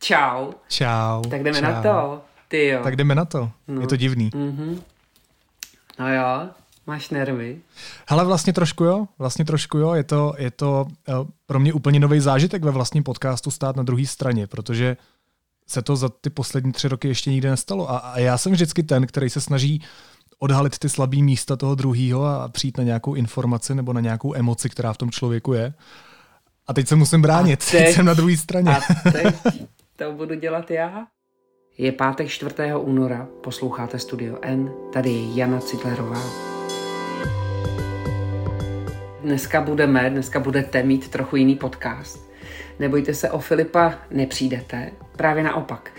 Čau. Čau. Tak jdeme čau. na to. Ty jo. Tak jdeme na to. No. Je to divný. Mm-hmm. No jo, máš nervy. Hele, vlastně trošku jo, vlastně trošku jo. Je to, je to uh, pro mě úplně nový zážitek ve vlastním podcastu stát na druhé straně, protože se to za ty poslední tři roky ještě nikdy nestalo. A, a já jsem vždycky ten, který se snaží odhalit ty slabé místa toho druhého a přijít na nějakou informaci nebo na nějakou emoci, která v tom člověku je. A teď se musím bránit, teď, teď jsem na druhé straně. A teď to budu dělat já. Je pátek 4. února, posloucháte Studio N, tady je Jana Citlerová. Dneska budeme, dneska budete mít trochu jiný podcast. Nebojte se, o Filipa nepřijdete, právě naopak.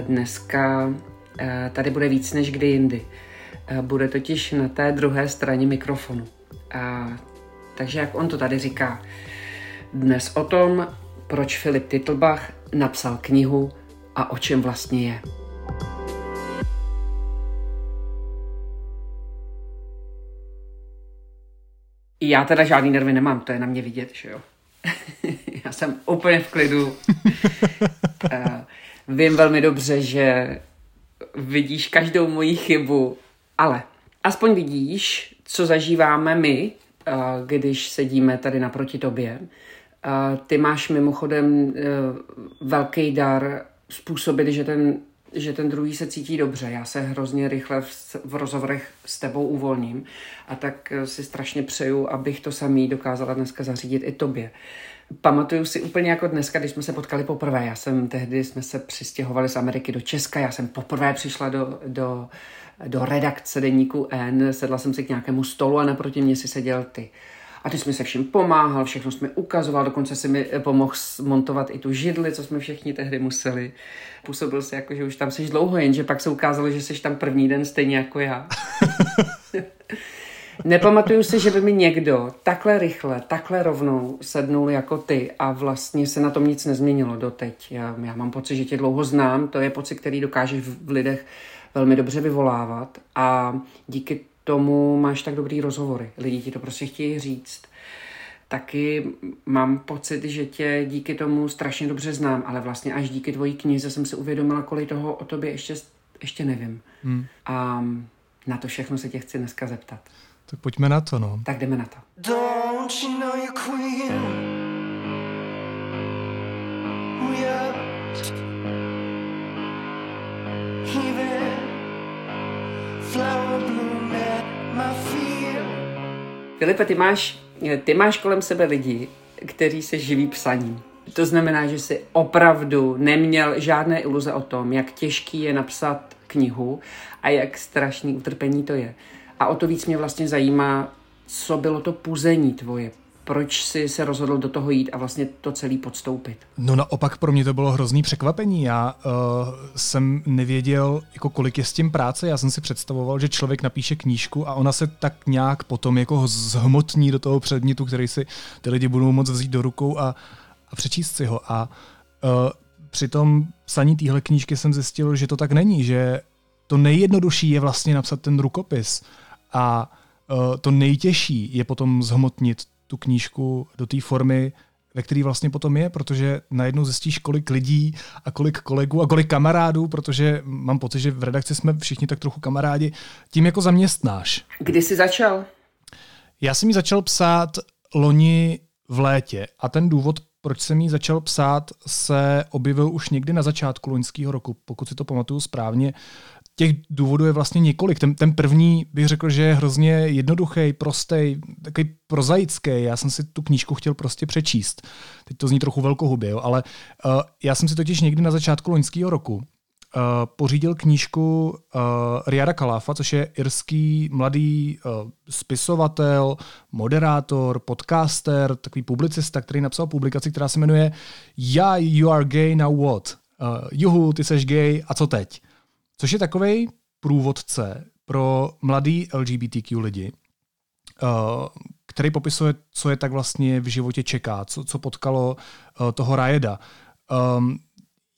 Dneska tady bude víc než kdy jindy. Bude totiž na té druhé straně mikrofonu. A, takže jak on to tady říká, dnes o tom, proč Filip Titlbach napsal knihu a o čem vlastně je. Já teda žádný nervy nemám, to je na mě vidět, že jo. Já jsem úplně v klidu. Vím velmi dobře, že vidíš každou moji chybu, ale aspoň vidíš, co zažíváme my, když sedíme tady naproti tobě. Ty máš mimochodem velký dar způsobit, že ten, že ten druhý se cítí dobře. Já se hrozně rychle v, v rozhovorech s tebou uvolním a tak si strašně přeju, abych to samý dokázala dneska zařídit i tobě. Pamatuju si úplně jako dneska, když jsme se potkali poprvé. Já jsem tehdy, jsme se přistěhovali z Ameriky do Česka, já jsem poprvé přišla do, do, do redakce deníku N, sedla jsem si k nějakému stolu a naproti mě si seděl ty. A ty jsi mi se vším pomáhal, všechno jsi mi ukazoval, dokonce si mi pomohl montovat i tu židli, co jsme všichni tehdy museli. Působil si jako, že už tam jsi dlouho, jenže pak se ukázalo, že jsi tam první den stejně jako já. Nepamatuju si, že by mi někdo takhle rychle, takhle rovnou sednul jako ty a vlastně se na tom nic nezměnilo doteď. Já, já mám pocit, že tě dlouho znám, to je pocit, který dokážeš v lidech velmi dobře vyvolávat a díky tomu máš tak dobrý rozhovory. Lidi ti to prostě chtějí říct. Taky mám pocit, že tě díky tomu strašně dobře znám, ale vlastně až díky tvojí knize jsem si uvědomila, kolik toho o tobě ještě, ještě nevím. Hmm. A na to všechno se tě chci dneska zeptat. Tak pojďme na to, no. Tak jdeme na to. Don't you know you're queen? Are even flower Filipe, ty máš, ty máš kolem sebe lidi, kteří se živí psaním. To znamená, že jsi opravdu neměl žádné iluze o tom, jak těžký je napsat knihu a jak strašný utrpení to je. A o to víc mě vlastně zajímá, co bylo to puzení tvoje. Proč jsi se rozhodl do toho jít a vlastně to celý podstoupit? No naopak pro mě to bylo hrozný překvapení. Já uh, jsem nevěděl, jako kolik je s tím práce. Já jsem si představoval, že člověk napíše knížku a ona se tak nějak potom jako zhmotní do toho předmětu, který si ty lidi budou moct vzít do rukou a, a přečíst si ho. A uh, při tom psaní téhle knížky jsem zjistil, že to tak není, že to nejjednodušší je vlastně napsat ten rukopis a uh, to nejtěžší je potom zhmotnit tu knížku do té formy, ve který vlastně potom je, protože najednou zjistíš, kolik lidí a kolik kolegů a kolik kamarádů, protože mám pocit, že v redakci jsme všichni tak trochu kamarádi, tím jako zaměstnáš. Kdy jsi začal? Já jsem ji začal psát loni v létě a ten důvod, proč jsem ji začal psát, se objevil už někdy na začátku loňského roku, pokud si to pamatuju správně těch důvodů je vlastně několik. Ten, ten první bych řekl, že je hrozně jednoduchý, prostý, takový prozaický. Já jsem si tu knížku chtěl prostě přečíst. Teď to zní trochu velkohubě, jo, ale uh, já jsem si totiž někdy na začátku loňského roku uh, pořídil knížku uh, Riada Kalafa, což je irský mladý uh, spisovatel, moderátor, podcaster, takový publicista, který napsal publikaci, která se jmenuje Yeah, you are gay, now what? Uh, juhu, ty seš gay, a co teď? Což je takový průvodce pro mladý LGBTQ lidi, uh, který popisuje, co je tak vlastně v životě čeká, co, co potkalo uh, toho Rajeda, um,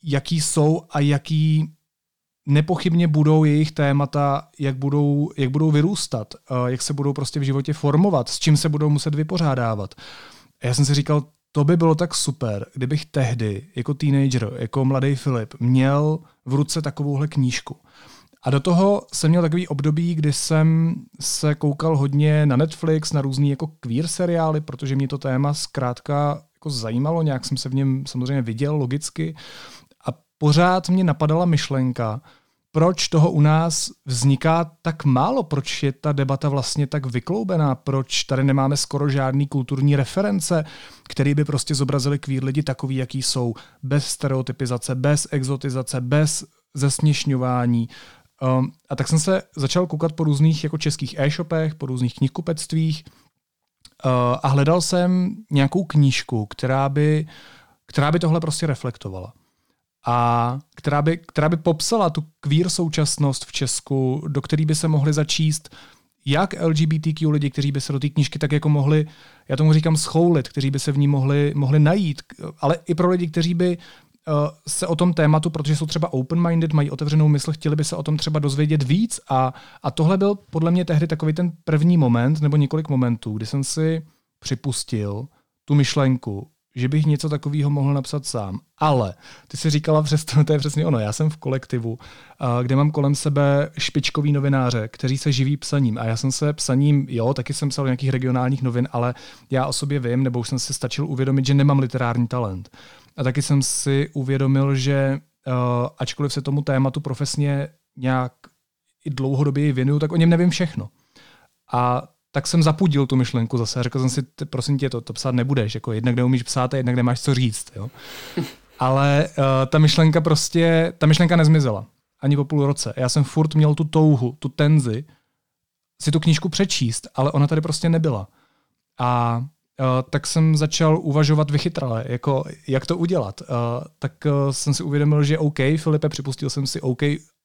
jaký jsou a jaký nepochybně budou jejich témata, jak budou, jak budou vyrůstat, uh, jak se budou prostě v životě formovat, s čím se budou muset vypořádávat. Já jsem si říkal, to by bylo tak super, kdybych tehdy, jako teenager, jako mladý Filip, měl v ruce takovouhle knížku. A do toho jsem měl takový období, kdy jsem se koukal hodně na Netflix, na různý jako queer seriály, protože mě to téma zkrátka jako zajímalo, nějak jsem se v něm samozřejmě viděl logicky. A pořád mě napadala myšlenka, proč toho u nás vzniká tak málo, proč je ta debata vlastně tak vykloubená, proč tady nemáme skoro žádný kulturní reference, které by prostě zobrazily queer lidi takový, jaký jsou, bez stereotypizace, bez exotizace, bez zesměšňování. Um, a tak jsem se začal koukat po různých jako českých e-shopech, po různých knihkupectvích uh, a hledal jsem nějakou knížku, která by, která by tohle prostě reflektovala a která by, která by popsala tu queer současnost v Česku, do který by se mohli začíst jak LGBTQ lidi, kteří by se do té knížky tak jako mohli, já tomu říkám schoulit, kteří by se v ní mohli, mohli najít, ale i pro lidi, kteří by uh, se o tom tématu, protože jsou třeba open-minded, mají otevřenou mysl, chtěli by se o tom třeba dozvědět víc a, a tohle byl podle mě tehdy takový ten první moment, nebo několik momentů, kdy jsem si připustil tu myšlenku, že bych něco takového mohl napsat sám. Ale ty si říkala přesto, to je přesně ono, já jsem v kolektivu, kde mám kolem sebe špičkový novináře, kteří se živí psaním. A já jsem se psaním, jo, taky jsem psal nějakých regionálních novin, ale já o sobě vím, nebo už jsem si stačil uvědomit, že nemám literární talent. A taky jsem si uvědomil, že ačkoliv se tomu tématu profesně nějak i dlouhodobě věnuju, tak o něm nevím všechno. A tak jsem zapudil tu myšlenku zase. Řekl jsem si, prosím tě, to, to psát nebudeš. Jako jednak neumíš psát a jednak nemáš co říct. Jo? Ale uh, ta myšlenka prostě, ta myšlenka nezmizela. Ani po půl roce. Já jsem furt měl tu touhu, tu tenzi si tu knížku přečíst, ale ona tady prostě nebyla. A uh, tak jsem začal uvažovat vychytrale, jako jak to udělat. Uh, tak uh, jsem si uvědomil, že OK, Filipe, připustil jsem si OK,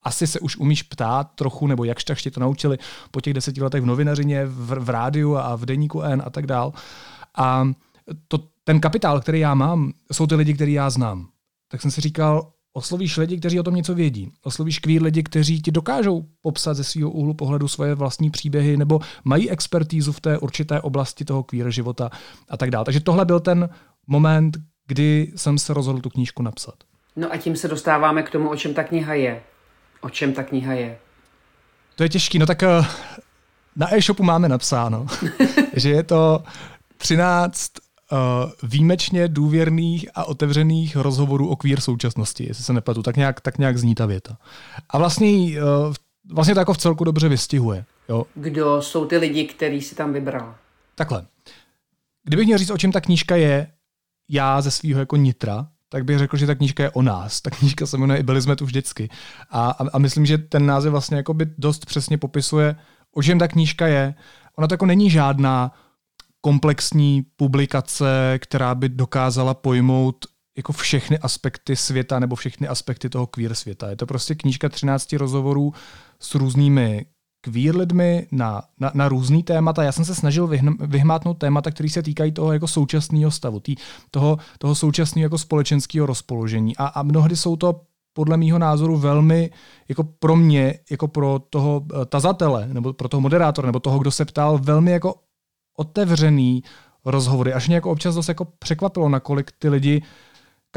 asi se už umíš ptát trochu, nebo jakž tak tě to naučili po těch deseti letech v novinařině, v, v rádiu a v deníku N a tak dál. A to, ten kapitál, který já mám, jsou ty lidi, který já znám. Tak jsem si říkal, oslovíš lidi, kteří o tom něco vědí. Oslovíš kvír lidi, kteří ti dokážou popsat ze svého úhlu pohledu svoje vlastní příběhy nebo mají expertízu v té určité oblasti toho kvír života a tak dále. Takže tohle byl ten moment, kdy jsem se rozhodl tu knížku napsat. No a tím se dostáváme k tomu, o čem ta kniha je. O čem ta kniha je? To je těžký, no tak eh, na e-shopu máme napsáno, že je to 13 uh, eh, výjimečně důvěrných a otevřených rozhovorů o queer současnosti, jestli se nepletu, tak nějak, tak nějak zní ta věta. A vlastně, uh, vlastně to jako v celku dobře vystihuje. Jo. Kdo jsou ty lidi, který si tam vybral? Takhle. Kdybych měl říct, o čem ta knížka je, já ze svého jako nitra, tak bych řekl, že ta knížka je o nás. Ta knížka se jmenuje Byli jsme tu vždycky. A, a, a myslím, že ten název vlastně jako by dost přesně popisuje, o čem ta knížka je. Ona to jako není žádná komplexní publikace, která by dokázala pojmout jako všechny aspekty světa nebo všechny aspekty toho queer světa. Je to prostě knížka 13 rozhovorů s různými queer lidmi na, na, na různý témata. Já jsem se snažil vyhn, vyhmátnout témata, které se týkají toho jako současného stavu, tý, toho, toho současného jako společenského rozpoložení. A, a mnohdy jsou to podle mýho názoru velmi jako pro mě, jako pro toho eh, tazatele, nebo pro toho moderátora, nebo toho, kdo se ptal, velmi jako otevřený rozhovory. Až mě jako občas dost jako překvapilo, nakolik ty lidi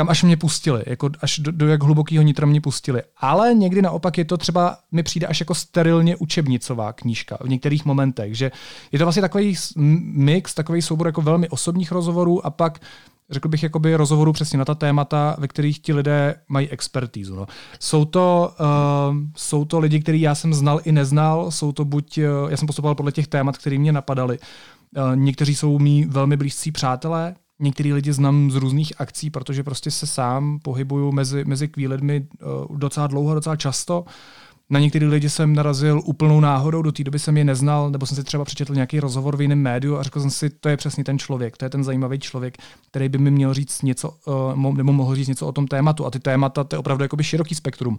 kam až mě pustili, jako až do, do jak hlubokého nitra mě pustili. Ale někdy naopak je to třeba, mi přijde až jako sterilně učebnicová knížka v některých momentech, že je to vlastně takový mix, takový soubor jako velmi osobních rozhovorů a pak řekl bych, jakoby rozhovorů přesně na ta témata, ve kterých ti lidé mají expertízu. No. Jsou, to, uh, jsou to lidi, který já jsem znal i neznal, jsou to buď, uh, já jsem postupoval podle těch témat, které mě napadaly. Uh, někteří jsou mý velmi blízcí přátelé, Některý lidi znám z různých akcí, protože prostě se sám pohybuju mezi, mezi kvíledmi uh, docela dlouho, docela často. Na některé lidi jsem narazil úplnou náhodou, do té doby jsem je neznal, nebo jsem si třeba přečetl nějaký rozhovor v jiném médiu a řekl jsem si, to je přesně ten člověk, to je ten zajímavý člověk, který by mi měl říct něco, uh, nebo mohl říct něco o tom tématu. A ty témata, to je opravdu jakoby široký spektrum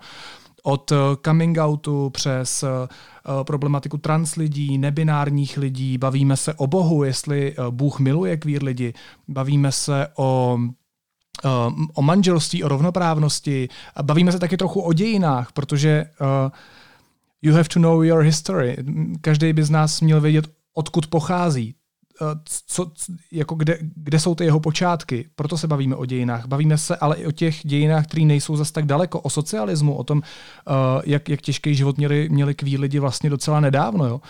od eh, coming outu přes eh, problematiku trans lidí, nebinárních lidí, bavíme se o Bohu, jestli eh, Bůh miluje queer lidi, bavíme se o o manželství, o rovnoprávnosti. Bavíme se taky trochu o dějinách, protože uh, you have to know your history. Každý by z nás měl vědět, odkud pochází. Co, jako kde, kde jsou ty jeho počátky. Proto se bavíme o dějinách. Bavíme se ale i o těch dějinách, které nejsou zas tak daleko, o socialismu, o tom, jak, jak těžký život měli, měli kví lidi vlastně docela nedávno. Jo.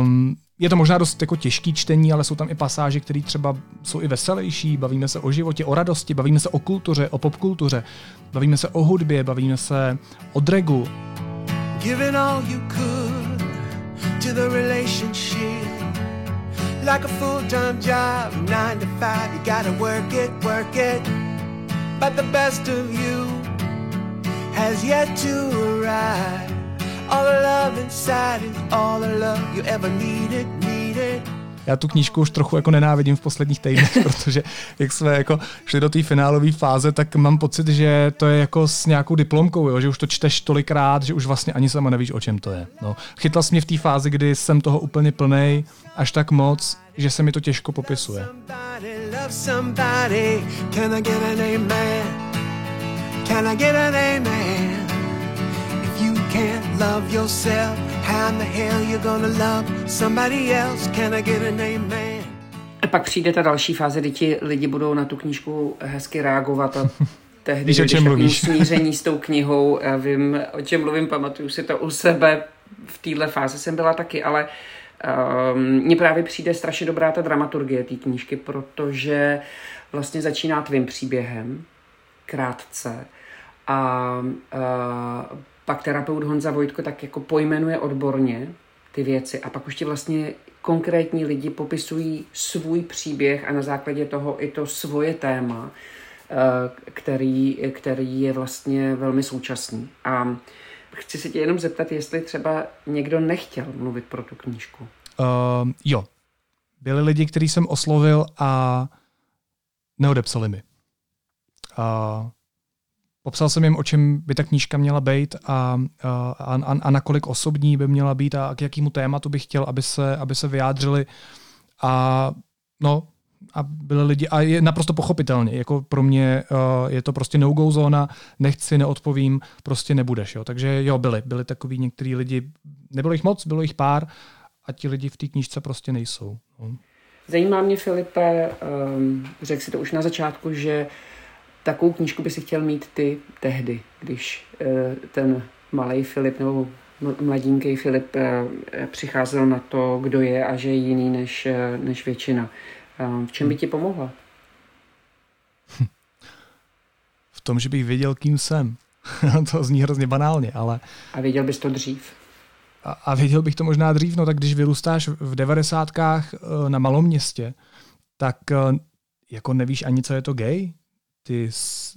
Um, je to možná dost jako těžký čtení, ale jsou tam i pasáže, které třeba jsou i veselější. Bavíme se o životě, o radosti, bavíme se o kultuře, o popkultuře, bavíme se o hudbě, bavíme se o dregu. Giving all you could to the relationship Like a full-time job, nine to five, you gotta work it, work it But the best of you has yet to arrive All the love inside is all the love you ever needed, needed. Já tu knížku už trochu jako nenávidím v posledních týdnech, protože jak jsme jako šli do té finálové fáze, tak mám pocit, že to je jako s nějakou diplomkou, jo? že už to čteš tolikrát, že už vlastně ani sama nevíš, o čem to je. No. Chytla jsi mě v té fázi, kdy jsem toho úplně plnej, až tak moc, že se mi to těžko popisuje. A pak přijde ta další fáze, kdy ti lidi budou na tu knížku hezky reagovat a tehdy, Víš, když mluvíš. smíření s tou knihou, já vím, o čem mluvím, pamatuju si to u sebe, v téhle fázi jsem byla taky, ale um, mně právě přijde strašně dobrá ta dramaturgie té knížky, protože vlastně začíná tvým příběhem, krátce, a uh, pak terapeut Honza Vojtko tak jako pojmenuje odborně ty věci a pak už ti vlastně konkrétní lidi popisují svůj příběh a na základě toho i to svoje téma, eh, který, který je vlastně velmi současný. A chci se tě jenom zeptat, jestli třeba někdo nechtěl mluvit pro tu knížku. Uh, jo. Byli lidi, který jsem oslovil a neodepsali mi. Uh, Popsal jsem jim, o čem by ta knížka měla být a, a, a, a nakolik osobní by měla být a k jakému tématu bych chtěl, aby se, aby se vyjádřili. A no, a byli lidi, a je naprosto pochopitelně, jako pro mě uh, je to prostě no-go zóna, nechci, neodpovím, prostě nebudeš. Jo. Takže jo, byli, byli takový některý lidi, nebylo jich moc, bylo jich pár a ti lidi v té knížce prostě nejsou. No. Zajímá mě, Filipe, um, řekl si to už na začátku, že uh, Takovou knížku by si chtěl mít ty tehdy, když eh, ten malý Filip nebo mladínký Filip eh, přicházel na to, kdo je a že je jiný než, eh, než většina. V čem by ti pomohla? V tom, že bych věděl, kým jsem. to zní hrozně banálně, ale... A věděl bys to dřív? A, a věděl bych to možná dřív, no tak když vyrůstáš v devadesátkách na malom městě, tak jako nevíš ani, co je to gay ty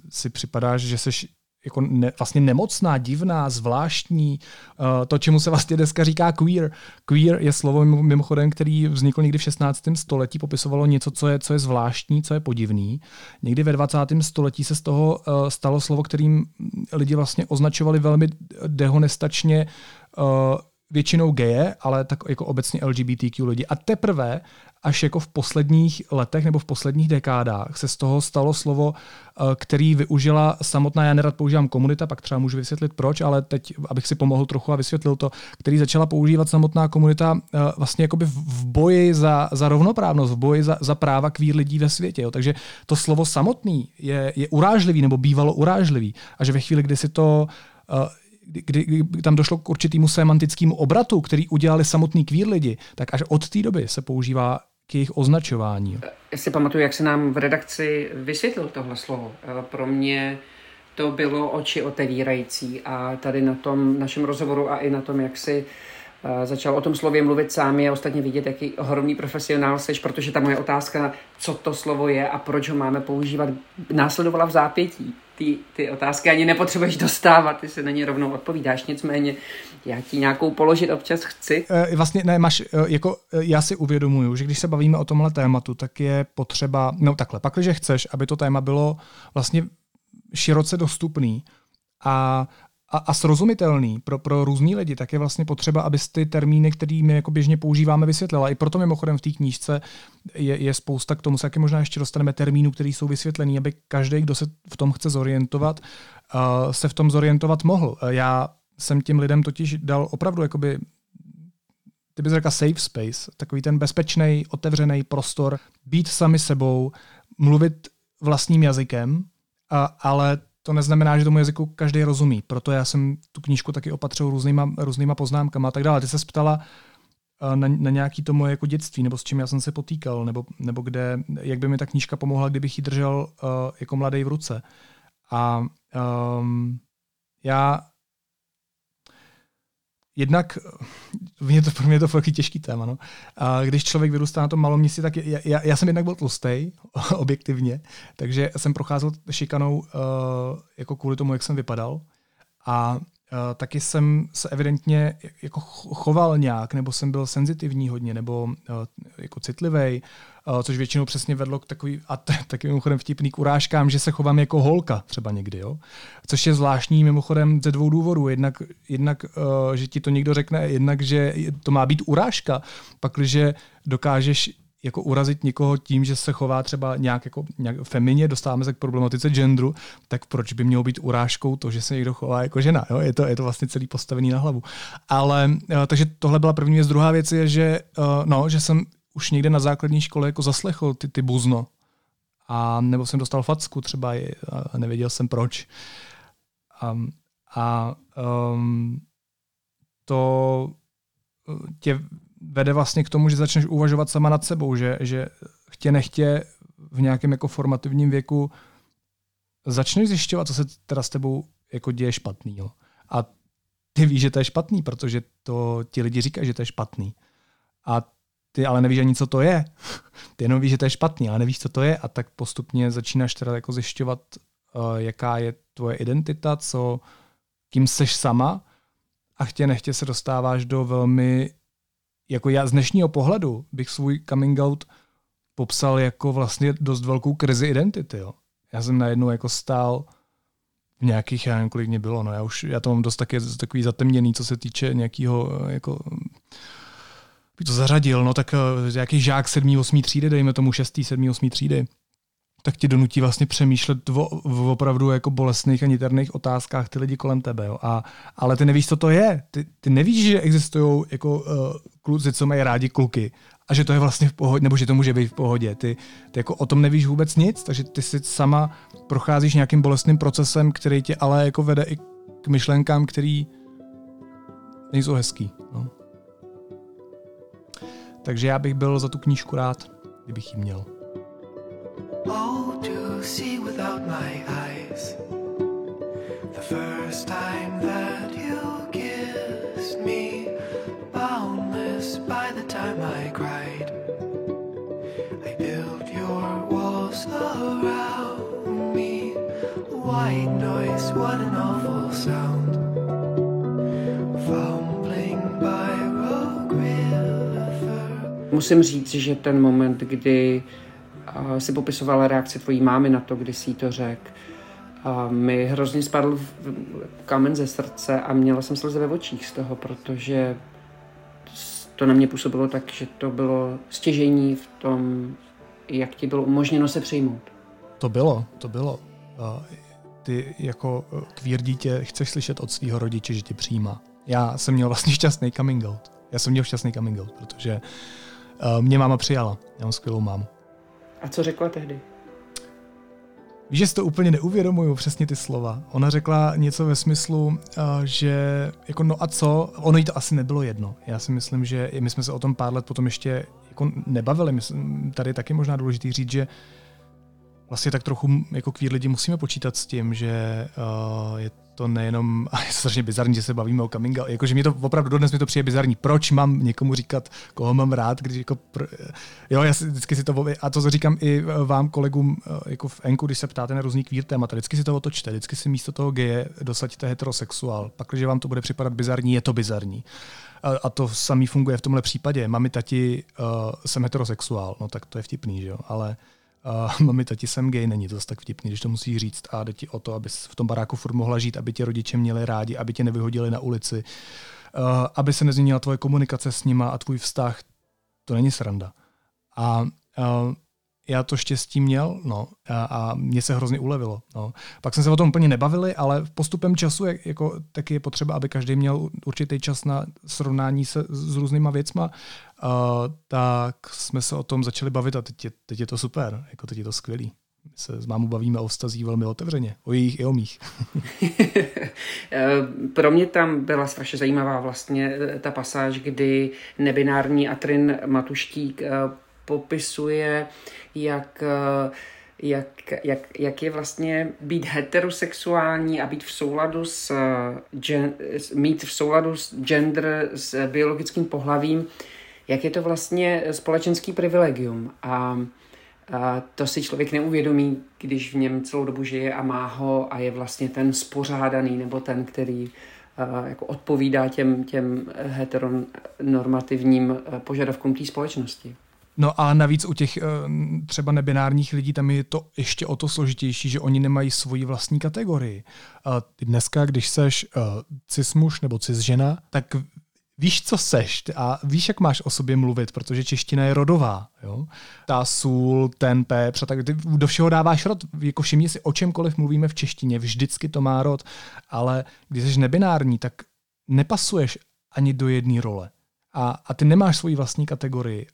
si připadáš, že jsi jako ne, vlastně nemocná, divná, zvláštní, uh, to, čemu se vlastně dneska říká queer. Queer je slovo mimochodem, který vznikl někdy v 16. století, popisovalo něco, co je, co je zvláštní, co je podivný. Někdy ve 20. století se z toho uh, stalo slovo, kterým lidi vlastně označovali velmi dehonestačně uh, většinou geje, ale tak jako obecně LGBTQ lidi. A teprve až jako v posledních letech nebo v posledních dekádách se z toho stalo slovo, eh, který využila samotná, já nerad používám komunita, pak třeba můžu vysvětlit proč, ale teď, abych si pomohl trochu a vysvětlil to, který začala používat samotná komunita eh, vlastně jakoby v boji za, za rovnoprávnost, v boji za, za práva kvír lidí ve světě. Jo. Takže to slovo samotný je, je urážlivý nebo bývalo urážlivý a že ve chvíli, kdy si to uh, kdy, kdy tam došlo k určitému semantickému obratu, který udělali samotný kvír lidi, tak až od té doby se používá k jejich označování. Já si pamatuju, jak se nám v redakci vysvětlil tohle slovo. Pro mě to bylo oči otevírající a tady na tom našem rozhovoru a i na tom, jak si začal o tom slově mluvit sám je ostatně vidět, jaký ohromný profesionál seš, protože ta moje otázka, co to slovo je a proč ho máme používat, následovala v zápětí ty, ty otázky ani nepotřebuješ dostávat, ty se na ně rovnou odpovídáš, nicméně já ti nějakou položit občas chci. E, vlastně ne, máš, e, jako e, já si uvědomuju, že když se bavíme o tomhle tématu, tak je potřeba, no takhle, pak, když chceš, aby to téma bylo vlastně široce dostupný a a, a srozumitelný pro, pro různý lidi, tak je vlastně potřeba, abys ty termíny, které my jako běžně používáme, vysvětlila. I proto mimochodem v té knížce je, je spousta k tomu, se možná ještě dostaneme termínů, které jsou vysvětlený, aby každý, kdo se v tom chce zorientovat, uh, se v tom zorientovat mohl. Já jsem těm lidem totiž dal opravdu jakoby ty bys řekla safe space, takový ten bezpečný, otevřený prostor, být sami sebou, mluvit vlastním jazykem, a, ale to neznamená, že tomu jazyku každý rozumí. Proto já jsem tu knížku taky opatřil různýma, různýma poznámkama a tak dále. Ty se ptala na, na nějaký to moje jako dětství, nebo s čím já jsem se potýkal, nebo, nebo kde, jak by mi ta knížka pomohla, kdybych ji držel uh, jako mladý v ruce. A um, já jednak, mě to, pro mě je to fakt těžký téma, no. A když člověk vyrůstá na tom malom městě, tak já, já, jsem jednak byl tlustý, objektivně, takže jsem procházel šikanou uh, jako kvůli tomu, jak jsem vypadal. A Uh, taky jsem se evidentně jako choval nějak, nebo jsem byl senzitivní hodně, nebo uh, jako citlivý, což většinou přesně vedlo k takový, a t- taky mimochodem vtipný k urážkám, že se chovám jako holka třeba někdy, jo? což je zvláštní mimochodem ze dvou důvodů. Jednak, jednak uh, že ti to někdo řekne, jednak, že to má být urážka, pak, že dokážeš jako urazit někoho tím, že se chová třeba nějak jako nějak femině, dostáváme se k problematice genderu, tak proč by mělo být urážkou to, že se někdo chová jako žena? Jo? Je, to, je to vlastně celý postavený na hlavu. Ale uh, takže tohle byla první věc. Druhá věc je, že, no, že jsem už někde na základní škole jako zaslechl ty, ty buzno. A nebo jsem dostal facku třeba a nevěděl jsem proč. Um, a um, to eh, tě vede vlastně k tomu, že začneš uvažovat sama nad sebou, že, že chtě nechtě v nějakém jako formativním věku začneš zjišťovat, co se teda s tebou jako děje špatný. A ty víš, že to je špatný, protože to ti lidi říkají, že to je špatný. A ty ale nevíš ani, co to je. Ty jenom víš, že to je špatný, ale nevíš, co to je a tak postupně začínáš teda jako zjišťovat, uh, jaká je tvoje identita, co, kým seš sama a chtě nechtě se dostáváš do velmi jako já z dnešního pohledu bych svůj coming out popsal jako vlastně dost velkou krizi identity. Jo. Já jsem najednou jako stál v nějakých, já nevím, kolik mě bylo, no já už, já to mám dost taky, takový zatemněný, co se týče nějakého, jako, bych to zařadil, no tak eh, nějaký žák 7. 8. třídy, dejme tomu 6. 7. 8. třídy, tak ti donutí vlastně přemýšlet o, opravdu jako bolestných a niterných otázkách ty lidi kolem tebe. Jo. A, ale ty nevíš, co to je. Ty, ty nevíš, že existují jako uh, kluci, co mají rádi kluky a že to je vlastně v pohodě, nebo že to může být v pohodě. Ty, ty jako o tom nevíš vůbec nic, takže ty si sama procházíš nějakým bolestným procesem, který tě ale jako vede i k myšlenkám, který nejsou hezký. No. Takže já bych byl za tu knížku rád, kdybych ji měl. Oh, to see without my eyes. The first time that you kissed me, boundless by the time I cried. I built your walls around me. White noise, what an awful sound. Musím říct, že ten moment, kdy si popisovala reakci tvojí mámy na to, když si to řekl. Mi hrozně spadl kámen ze srdce a měla jsem slzy ve očích z toho, protože to na mě působilo tak, že to bylo stěžení v tom, jak ti bylo umožněno se přijmout. To bylo, to bylo. Ty jako kvír dítě chceš slyšet od svého rodiče, že tě přijímá. Já jsem měl vlastně šťastný coming out. Já jsem měl šťastný coming out, protože mě máma přijala. Já mám skvělou mámu. A co řekla tehdy? Víš, že si to úplně neuvědomuju, přesně ty slova. Ona řekla něco ve smyslu, uh, že jako no a co, ono jí to asi nebylo jedno. Já si myslím, že my jsme se o tom pár let potom ještě jako nebavili. My, tady je taky možná důležitý říct, že vlastně tak trochu jako queer lidi musíme počítat s tím, že uh, je to nejenom, a je strašně bizarní, že se bavíme o coming out, jakože mě to opravdu dodnes mi to přijde bizarní. Proč mám někomu říkat, koho mám rád, když jako, pr, jo, já si, vždycky si to, a to říkám i vám kolegům eh, jako v Enku, když se ptáte na různý queer témata, vždycky si to otočte, vždycky si místo toho geje dosaďte heterosexuál, pak, když vám to bude připadat bizarní, je to bizarní. A, a to samý funguje v tomhle případě. Mami, tati, uh, jsem heterosexuál, no tak to je vtipný, že jo, ale uh, mami, tati, jsem gay, není to zase tak vtipný, když to musí říct a jde ti o to, aby v tom baráku furt mohla žít, aby tě rodiče měli rádi, aby tě nevyhodili na ulici, uh, aby se nezměnila tvoje komunikace s nima a tvůj vztah, to není sranda. A uh, já to štěstí měl no, a, a mě se hrozně ulevilo. No. Pak jsme se o tom úplně nebavili, ale postupem času je, jako, taky je potřeba, aby každý měl určitý čas na srovnání se s různýma věcma, uh, tak jsme se o tom začali bavit a teď je, teď je to super, jako teď je to skvělý. My se s mámou bavíme o vztazí velmi otevřeně, o jejich i o mých. Pro mě tam byla strašně zajímavá vlastně eh, ta pasáž, kdy nebinární Atrin Matuštík eh, popisuje, jak jak, jak, jak je vlastně být heterosexuální a být v souladu s, gen, mít v souladu s gender, s biologickým pohlavím, jak je to vlastně společenský privilegium. A, a to si člověk neuvědomí, když v něm celou dobu žije a má ho a je vlastně ten spořádaný nebo ten, který a, jako odpovídá těm, těm heteronormativním požadavkům té společnosti. No a navíc u těch eh, třeba nebinárních lidí tam je to ještě o to složitější, že oni nemají svoji vlastní kategorii. Dneska, když seš uh, cis muž nebo cis žena, tak víš, co seš a víš, jak máš o sobě mluvit, protože čeština je rodová. Jo? Ta sůl, ten pepř tak ty do všeho dáváš rod. Jako všimni si, o čemkoliv mluvíme v češtině, vždycky to má rod, ale když jsi nebinární, tak nepasuješ ani do jedné role. A, a ty nemáš svoji vlastní kategorii.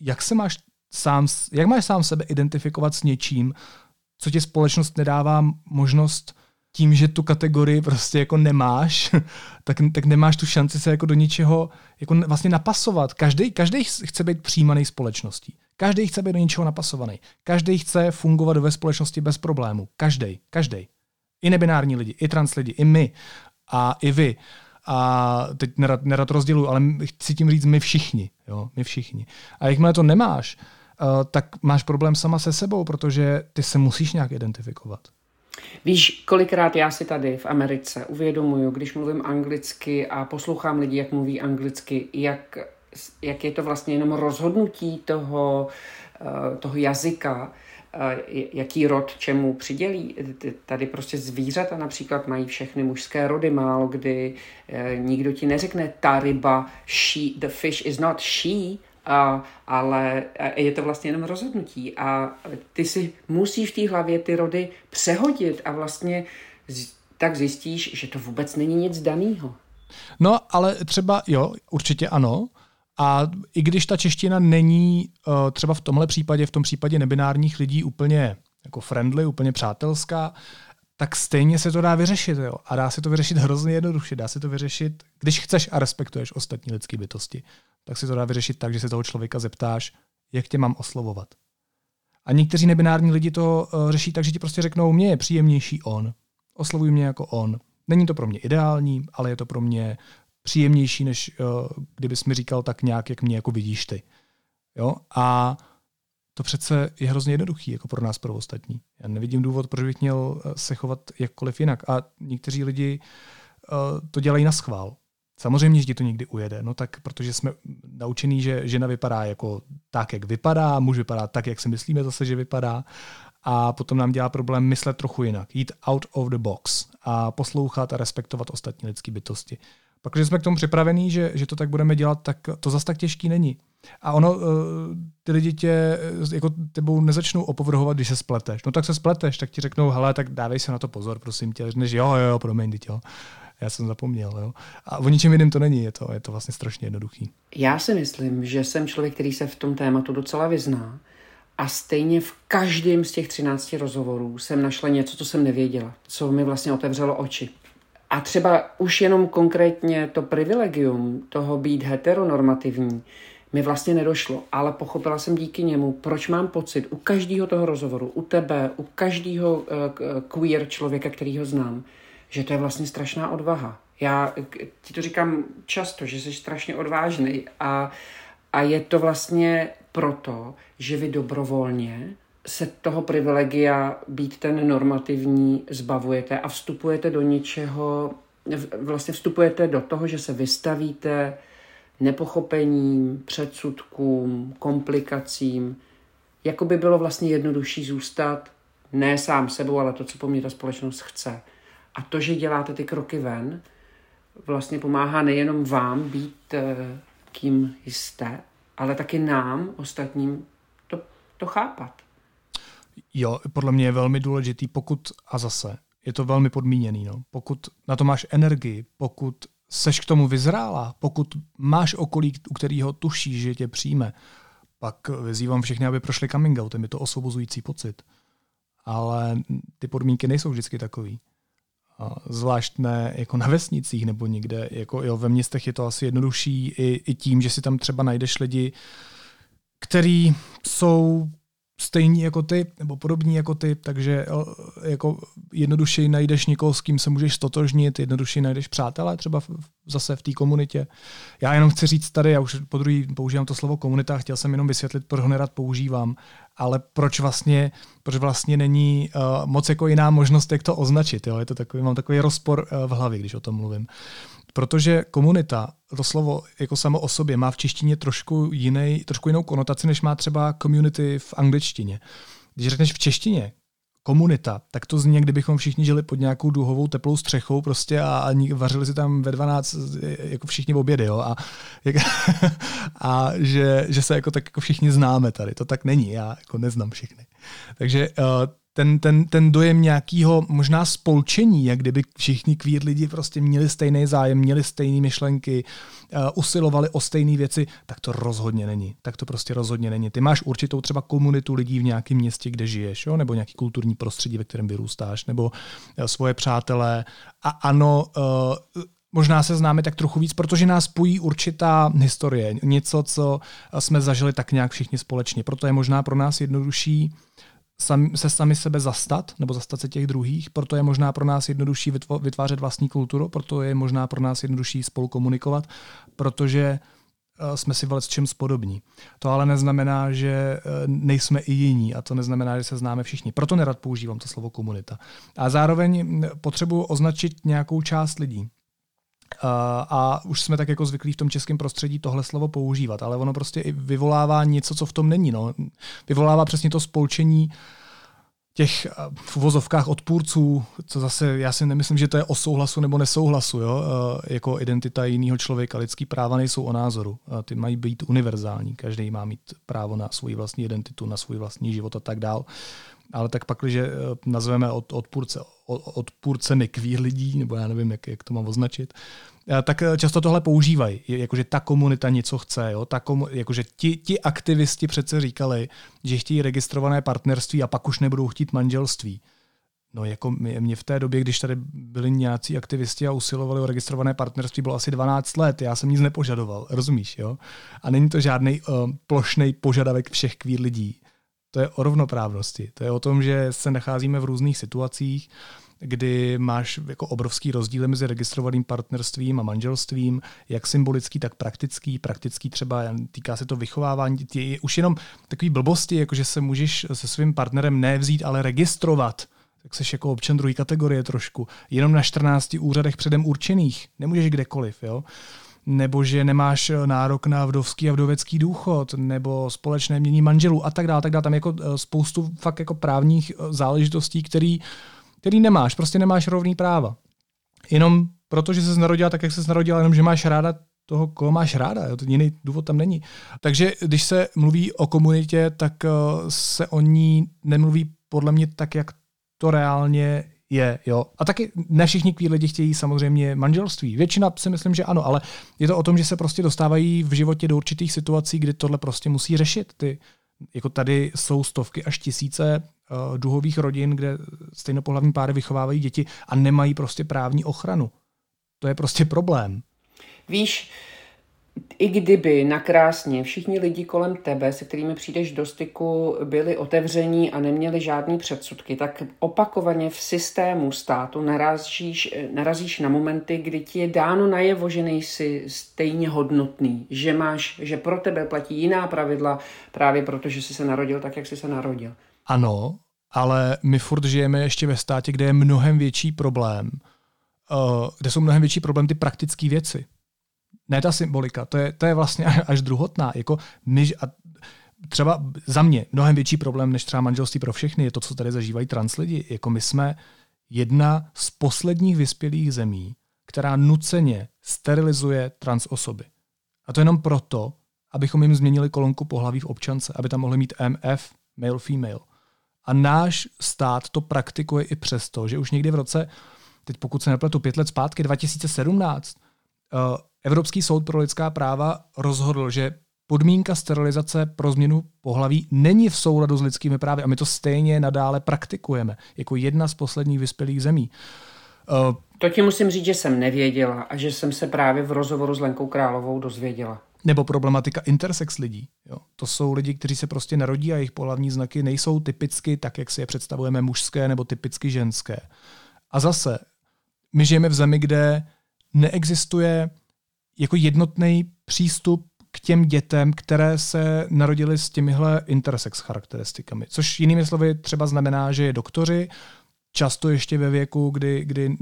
Jak se máš sám, jak máš sám sebe identifikovat s něčím, co ti společnost nedává možnost tím, že tu kategorii prostě jako nemáš, tak, tak nemáš tu šanci se jako do něčeho jako vlastně napasovat. Každý, každý chce být přijímaný společností. Každý chce být do něčeho napasovaný. Každý chce fungovat ve společnosti bez problému. Každý, každý. I nebinární lidi, i trans lidi, i my a i vy a teď nerad, nerad rozděluju, ale chci tím říct my všichni, jo, my všichni. A jakmile to nemáš, uh, tak máš problém sama se sebou, protože ty se musíš nějak identifikovat. Víš, kolikrát já si tady v Americe uvědomuju, když mluvím anglicky a poslouchám lidi, jak mluví anglicky, jak, jak je to vlastně jenom rozhodnutí toho, uh, toho jazyka, jaký rod čemu přidělí. Tady prostě zvířata například mají všechny mužské rody, málo kdy e, nikdo ti neřekne ta ryba, she, the fish is not she, a, ale je to vlastně jenom rozhodnutí a ty si musíš v té hlavě ty rody přehodit a vlastně tak zjistíš, že to vůbec není nic daného. No, ale třeba jo, určitě ano, a i když ta čeština není uh, třeba v tomhle případě, v tom případě nebinárních lidí úplně jako friendly, úplně přátelská, tak stejně se to dá vyřešit. Jo? A dá se to vyřešit hrozně jednoduše. Dá se to vyřešit, když chceš a respektuješ ostatní lidské bytosti, tak se to dá vyřešit tak, že se toho člověka zeptáš, jak tě mám oslovovat. A někteří nebinární lidi to uh, řeší tak, že ti prostě řeknou, mně je příjemnější on. Oslovuj mě jako on. Není to pro mě ideální, ale je to pro mě příjemnější, než uh, kdybys mi říkal tak nějak, jak mě jako vidíš ty. Jo? A to přece je hrozně jednoduchý jako pro nás, pro ostatní. Já nevidím důvod, proč bych měl eh, se chovat jakkoliv jinak. A někteří lidi uh, to dělají na schvál. Samozřejmě, že to někdy ujede, no tak protože jsme naučení, že žena vypadá jako tak, jak vypadá, muž vypadá tak, jak si myslíme zase, že vypadá a potom nám dělá problém myslet trochu jinak, jít out of the box a poslouchat a respektovat ostatní lidské bytosti. Pak, když jsme k tomu připravení, že, že to tak budeme dělat, tak to zas tak těžký není. A ono, eh, ty lidi tě eh, jako tebou nezačnou opovrhovat, když se spleteš. No tak se spleteš, tak ti řeknou, hele, tak dávej se na to pozor, prosím tě. Než jo, jo, jo, promiň, teď jo. Já jsem zapomněl, jo. A o ničem jiném to není, je to, je to vlastně strašně jednoduchý. Já si myslím, že jsem člověk, který se v tom tématu docela vyzná. A stejně v každém z těch 13 rozhovorů jsem našla něco, co jsem nevěděla, co mi vlastně otevřelo oči. A třeba už jenom konkrétně to privilegium toho být heteronormativní mi vlastně nedošlo, ale pochopila jsem díky němu, proč mám pocit u každého toho rozhovoru, u tebe, u každého uh, queer člověka, který ho znám, že to je vlastně strašná odvaha. Já ti to říkám často, že jsi strašně odvážný a, a je to vlastně proto, že vy dobrovolně se toho privilegia být ten normativní zbavujete a vstupujete do něčeho, vlastně vstupujete do toho, že se vystavíte nepochopením, předsudkům, komplikacím, jako by bylo vlastně jednodušší zůstat ne sám sebou, ale to, co po mně ta společnost chce. A to, že děláte ty kroky ven, vlastně pomáhá nejenom vám být eh, kým jste, ale taky nám, ostatním, to, to chápat. Jo, podle mě je velmi důležitý, pokud, a zase, je to velmi podmíněný, no. pokud na to máš energii, pokud seš k tomu vyzrála, pokud máš okolí, u kterého tušíš, že tě přijme, pak vyzývám všechny, aby prošli coming outem, je to osvobozující pocit. Ale ty podmínky nejsou vždycky takový. Zvlášť ne jako na vesnicích nebo někde. Jako jo, ve městech je to asi jednodušší i, i tím, že si tam třeba najdeš lidi, který jsou stejní jako ty, nebo podobní jako ty, takže eh, jako jednodušeji najdeš někoho, s kým se můžeš stotožnit, jednodušeji najdeš přátelé třeba v, zase v té komunitě. Já jenom chci říct tady, já už po druhý používám to slovo komunita, chtěl jsem jenom vysvětlit, proč ho nerad používám, ale proč vlastně, proč vlastně není uh, moc jako jiná možnost, jak to označit. Jo? Je to takový, mám takový rozpor uh, v hlavě, když o tom mluvím. Uh, Protože komunita, to slovo jako samo o sobě, má v češtině trošku, jiný, trošku jinou konotaci, než má třeba community v angličtině. Když řekneš v češtině komunita, tak to zní, kdybychom všichni žili pod nějakou duhovou teplou střechou prostě a, a vařili si tam ve 12 jako všichni obědy, jo? A, jak, a že, že se jako tak jako všichni známe tady. To tak není, já jako neznám všechny. Takže uh, ten, ten, ten dojem nějakého možná spolčení, jak kdyby všichni queer lidi prostě měli stejný zájem, měli stejné myšlenky, uh, usilovali o stejné věci, tak to rozhodně není. Tak to prostě rozhodně není. Ty máš určitou třeba komunitu lidí v nějakém městě, kde žiješ, jo? nebo nějaký kulturní prostředí, ve kterém vyrůstáš, nebo uh, svoje přátelé. A ano, uh, možná se známe tak trochu víc, protože nás spojí určitá historie, něco, co jsme zažili tak nějak všichni společně. Proto je možná pro nás jednodušší se sami sebe zastat, nebo zastat se těch druhých, proto je možná pro nás jednodušší vytvářet vlastní kulturu, proto je možná pro nás jednodušší spolu komunikovat, protože eh, jsme si s čím spodobní. To ale neznamená, že eh, nejsme i jiní a to neznamená, že se známe všichni. Proto nerad používám to slovo komunita. A zároveň potřebuji označit nějakou část lidí. A už jsme tak jako zvyklí v tom českém prostředí tohle slovo používat, ale ono prostě i vyvolává něco, co v tom není. No. Vyvolává přesně to spolčení těch v uvozovkách odpůrců, co zase já si nemyslím, že to je o souhlasu nebo nesouhlasu. Jo? Jako identita jiného člověka. Lidský práva nejsou o názoru. Ty mají být univerzální. Každý má mít právo na svoji vlastní identitu, na svůj vlastní život a tak dál. Ale tak pak, když nazveme od, odpůrce odpůrce nekví lidí, nebo já nevím, jak, jak to mám označit, eh, tak eh, často tohle používají, jakože ta komunita něco chce, jo? Ta komu, jakože ti, ti aktivisti přece říkali, že chtějí registrované partnerství a pak už nebudou chtít manželství. No jako mě v té době, když tady byli nějací aktivisti a usilovali o registrované partnerství, bylo asi 12 let, já jsem nic nepožadoval, rozumíš, jo? A není to žádný uh, eh, plošný požadavek všech kvír lidí to je o rovnoprávnosti. To je o tom, že se nacházíme v různých situacích, kdy máš jako obrovský rozdíl mezi registrovaným partnerstvím a manželstvím, jak symbolický, tak praktický. Praktický třeba týká se to vychovávání. Je už jenom takový blbosti, jako že se můžeš se svým partnerem nevzít, ale registrovat tak jsi jako občan druhé kategorie trošku. Jenom na 14 úřadech předem určených. Nemůžeš kdekoliv. Jo? Nebo že nemáš eh, nárok na vdovský a vdovecký důchod, nebo společné mění manželů a tak dále, tak dále. Tam je jako eh, spoustu fakt jako právních eh, záležitostí, který, který nemáš, prostě nemáš rovný práva. Jenom protože se narodila tak, jak se narodila, jenom že máš ráda toho, koho máš ráda. Jo? To jiný důvod tam není. Takže když se mluví o komunitě, tak se o ní nemluví podle mě tak, jak to reálně je, jo. A taky ne všichni kví lidi chtějí samozřejmě manželství. Většina si myslím, že ano, ale je to o tom, že se prostě dostávají v životě do určitých situací, kdy tohle prostě musí řešit. Ty, jako tady jsou stovky až tisíce uh, duhových rodin, kde stejnopohlavní páry vychovávají děti a nemají prostě právní ochranu. To je prostě problém. Víš, i kdyby nakrásně všichni lidi kolem tebe, se kterými přijdeš do styku, byli otevření a neměli žádný předsudky, tak opakovaně v systému státu narazíš, narazíš na momenty, kdy ti je dáno najevo, že nejsi stejně hodnotný, že máš, že pro tebe platí jiná pravidla právě proto, že jsi se narodil tak, jak jsi se narodil. Ano, ale my furt žijeme ještě ve státě, kde je mnohem větší problém, uh, kde jsou mnohem větší problém ty praktické věci ne ta symbolika, to je, to je vlastně až druhotná. Jako my, a třeba za mě mnohem větší problém než třeba manželství pro všechny je to, co tady zažívají trans lidi. Jako my jsme jedna z posledních vyspělých zemí, která nuceně sterilizuje trans osoby. A to jenom proto, abychom jim změnili kolonku pohlaví v občance, aby tam mohli mít MF, male, female. A náš stát to praktikuje i přesto, že už někdy v roce, teď pokud se nepletu, pět let zpátky, 2017, uh, Evropský soud pro lidská práva rozhodl, že podmínka sterilizace pro změnu pohlaví není v souladu s lidskými právy a my to stejně nadále praktikujeme jako jedna z posledních vyspělých zemí. Uh, to ti musím říct, že jsem nevěděla a že jsem se právě v rozhovoru s Lenkou Královou dozvěděla. Nebo problematika intersex lidí. Jo. To jsou lidi, kteří se prostě narodí a jejich pohlavní znaky nejsou typicky tak, jak si je představujeme mužské nebo typicky ženské. A zase, my žijeme v zemi, kde neexistuje jako jednotný přístup k těm dětem, které se narodily s těmihle intersex charakteristikami. Což jinými slovy třeba znamená, že je doktoři, často ještě ve věku, kdy, kdy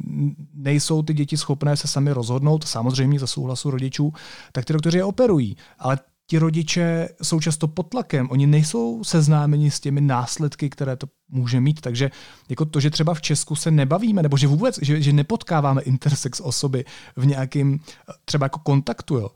nejsou ty děti schopné se sami rozhodnout, samozřejmě za souhlasu rodičů, tak ty doktoři je operují. Ale ti rodiče jsou často pod tlakem, oni nejsou seznámeni s těmi následky, které to může mít, takže jako to, že třeba v Česku se nebavíme, nebo že vůbec, že, že nepotkáváme intersex osoby v nějakém třeba jako kontaktu, jo,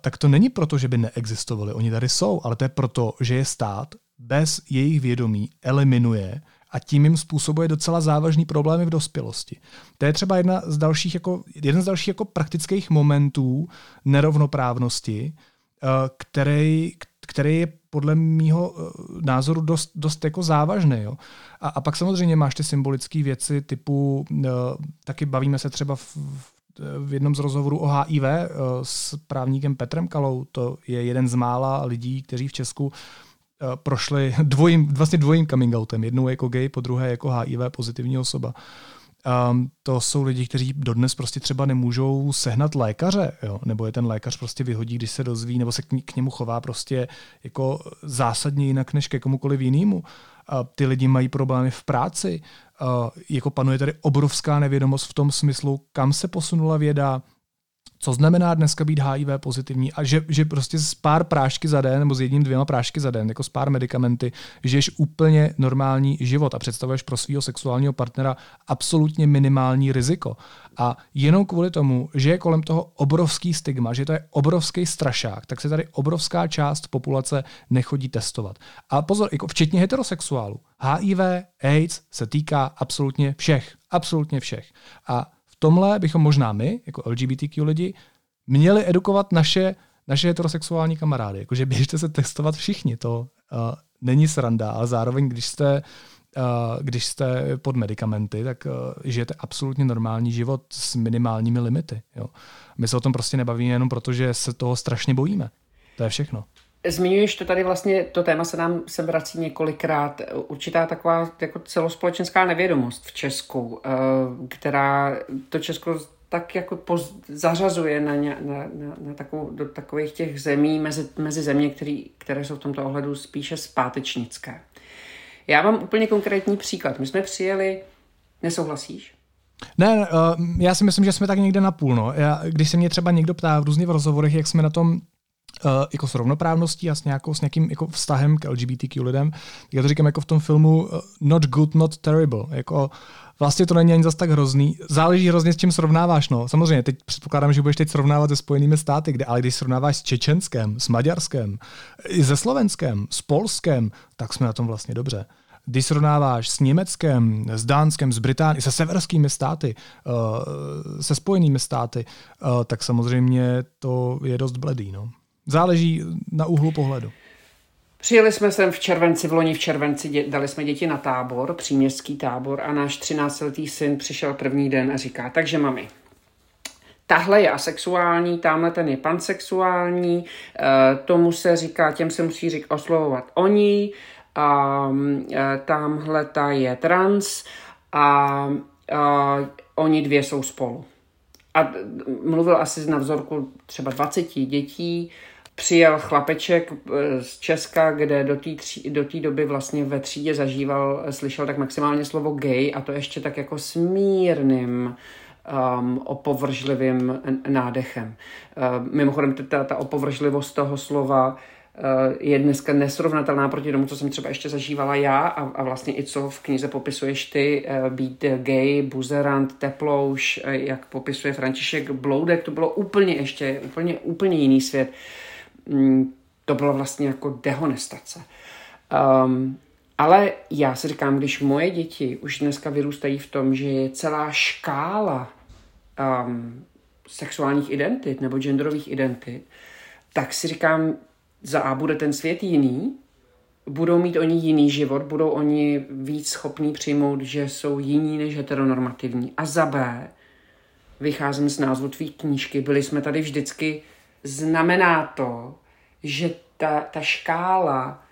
tak to není proto, že by neexistovali, oni tady jsou, ale to je proto, že je stát bez jejich vědomí eliminuje a tím jim způsobuje docela závažný problémy v dospělosti. To je třeba jedna z dalších jako, jeden z dalších jako praktických momentů nerovnoprávnosti, eh, který, který je podle mýho eh, názoru dost, dost jako závažný. Jo. A, a pak samozřejmě máš ty symbolické věci typu, eh, taky bavíme se třeba v, v jednom z rozhovorů o HIV s právníkem Petrem Kalou, to je jeden z mála lidí, kteří v Česku Eh, prošli dvojím, vlastně dvojím coming outem. Jednou jako gay, po druhé jako HIV pozitivní osoba. Um, to jsou lidi, kteří dodnes prostě třeba nemůžou sehnat lékaře, jo? nebo je ten lékař prostě vyhodí, když se dozví, nebo se k, k němu chová prostě jako zásadně jinak než ke komukoliv jinému. Uh, ty lidi mají problémy v práci, uh, jako panuje tady obrovská nevědomost v tom smyslu, kam se posunula věda, co znamená dneska být HIV pozitivní a že, že prostě s pár prášky za den nebo s jedním, dvěma prášky za den, jako s pár medicamenty, žiješ úplně normální život a představuješ pro svého sexuálního partnera absolutně minimální riziko. A jenom kvůli tomu, že je kolem toho obrovský stigma, že to je obrovský strašák, tak se tady obrovská část populace nechodí testovat. A pozor, jako včetně heterosexuálů. HIV, AIDS se týká absolutně všech. Absolutně všech. A tomhle bychom možná my, jako LGBTQ lidi, měli edukovat naše, naše heterosexuální kamarády. Jakože běžte se testovat všichni, to uh, není sranda, ale zároveň, když jste, uh, když jste pod medicamenty, tak uh, žijete absolutně normální život s minimálními limity. Jo. My se o tom prostě nebavíme jenom proto, že se toho strašně bojíme. To je všechno. Zmiňuješ to tady vlastně, to téma se nám se vrací několikrát, určitá taková jako celospolečenská nevědomost v Česku, eh, která to Česko tak jako poz, zařazuje na, na, na, na takovou, do takových těch zemí mezi, mezi země, který, které jsou v tomto ohledu spíše zpátečnické. Já mám úplně konkrétní příklad. My jsme přijeli, nesouhlasíš? Ne, uh, já si myslím, že jsme tak někde na půl. No. Já, když se mě třeba někdo ptá v různých rozhovorech, jak jsme na tom jako s rovnoprávností a s, nějakou, s nějakým jako vztahem k LGBTQ lidem, já to říkám jako v tom filmu uh, Not Good, Not Terrible. Jako vlastně to není ani zas tak hrozný. Záleží hrozně s čím srovnáváš. No. Samozřejmě, teď předpokládám, že budeš teď srovnávat se Spojenými státy, kde, ale když srovnáváš s Čečenskem, s Maďarskem, i se Slovenskem, s Polskem, tak jsme na tom vlastně dobře. Když srovnáváš s Německem, s Dánskem, s Británií, se severskými státy, uh, se spojenými státy, tak samozřejmě to je dost bledý. No. Záleží na úhlu pohledu. Přijeli jsme sem v červenci, v loni v červenci, dě, dali jsme děti na tábor, příměstský tábor a náš 13-letý syn přišel první den a říká, takže mami, tahle je asexuální, tamhle ten je pansexuální, uh, tomu se říká, těm se musí říct oslovovat oni, a uh, tamhle ta je trans a uh, oni dvě jsou spolu. A mluvil asi na vzorku třeba 20 dětí, přijel chlapeček eh, z Česka, kde do té do doby vlastně ve třídě zažíval, slyšel tak maximálně slovo gay a to ještě tak jako smírným um, opovržlivým nádechem. Uh, mimochodem ta, ta opovržlivost toho slova uh, je dneska nesrovnatelná proti tomu, co jsem třeba ještě zažívala já a, a vlastně i co v knize popisuješ ty, být gay, buzerant, teplouš, jak popisuje František Bloudek, to bylo úplně ještě, úplně, úplně jiný svět. Uh, to bylo vlastně jako dehonestace. Um, Ale já si říkám, když moje děti už dneska vyrůstají v tom, že je celá škála um, sexuálních identit nebo genderových identit, tak si říkám, za A bude ten svět jiný, budou mít oni jiný život, budou oni víc schopní přijmout, že jsou jiní než heteronormativní. A za B, vycházím z názvu tvý knížky, byli jsme tady vždycky, znamená to, že ta, ta škála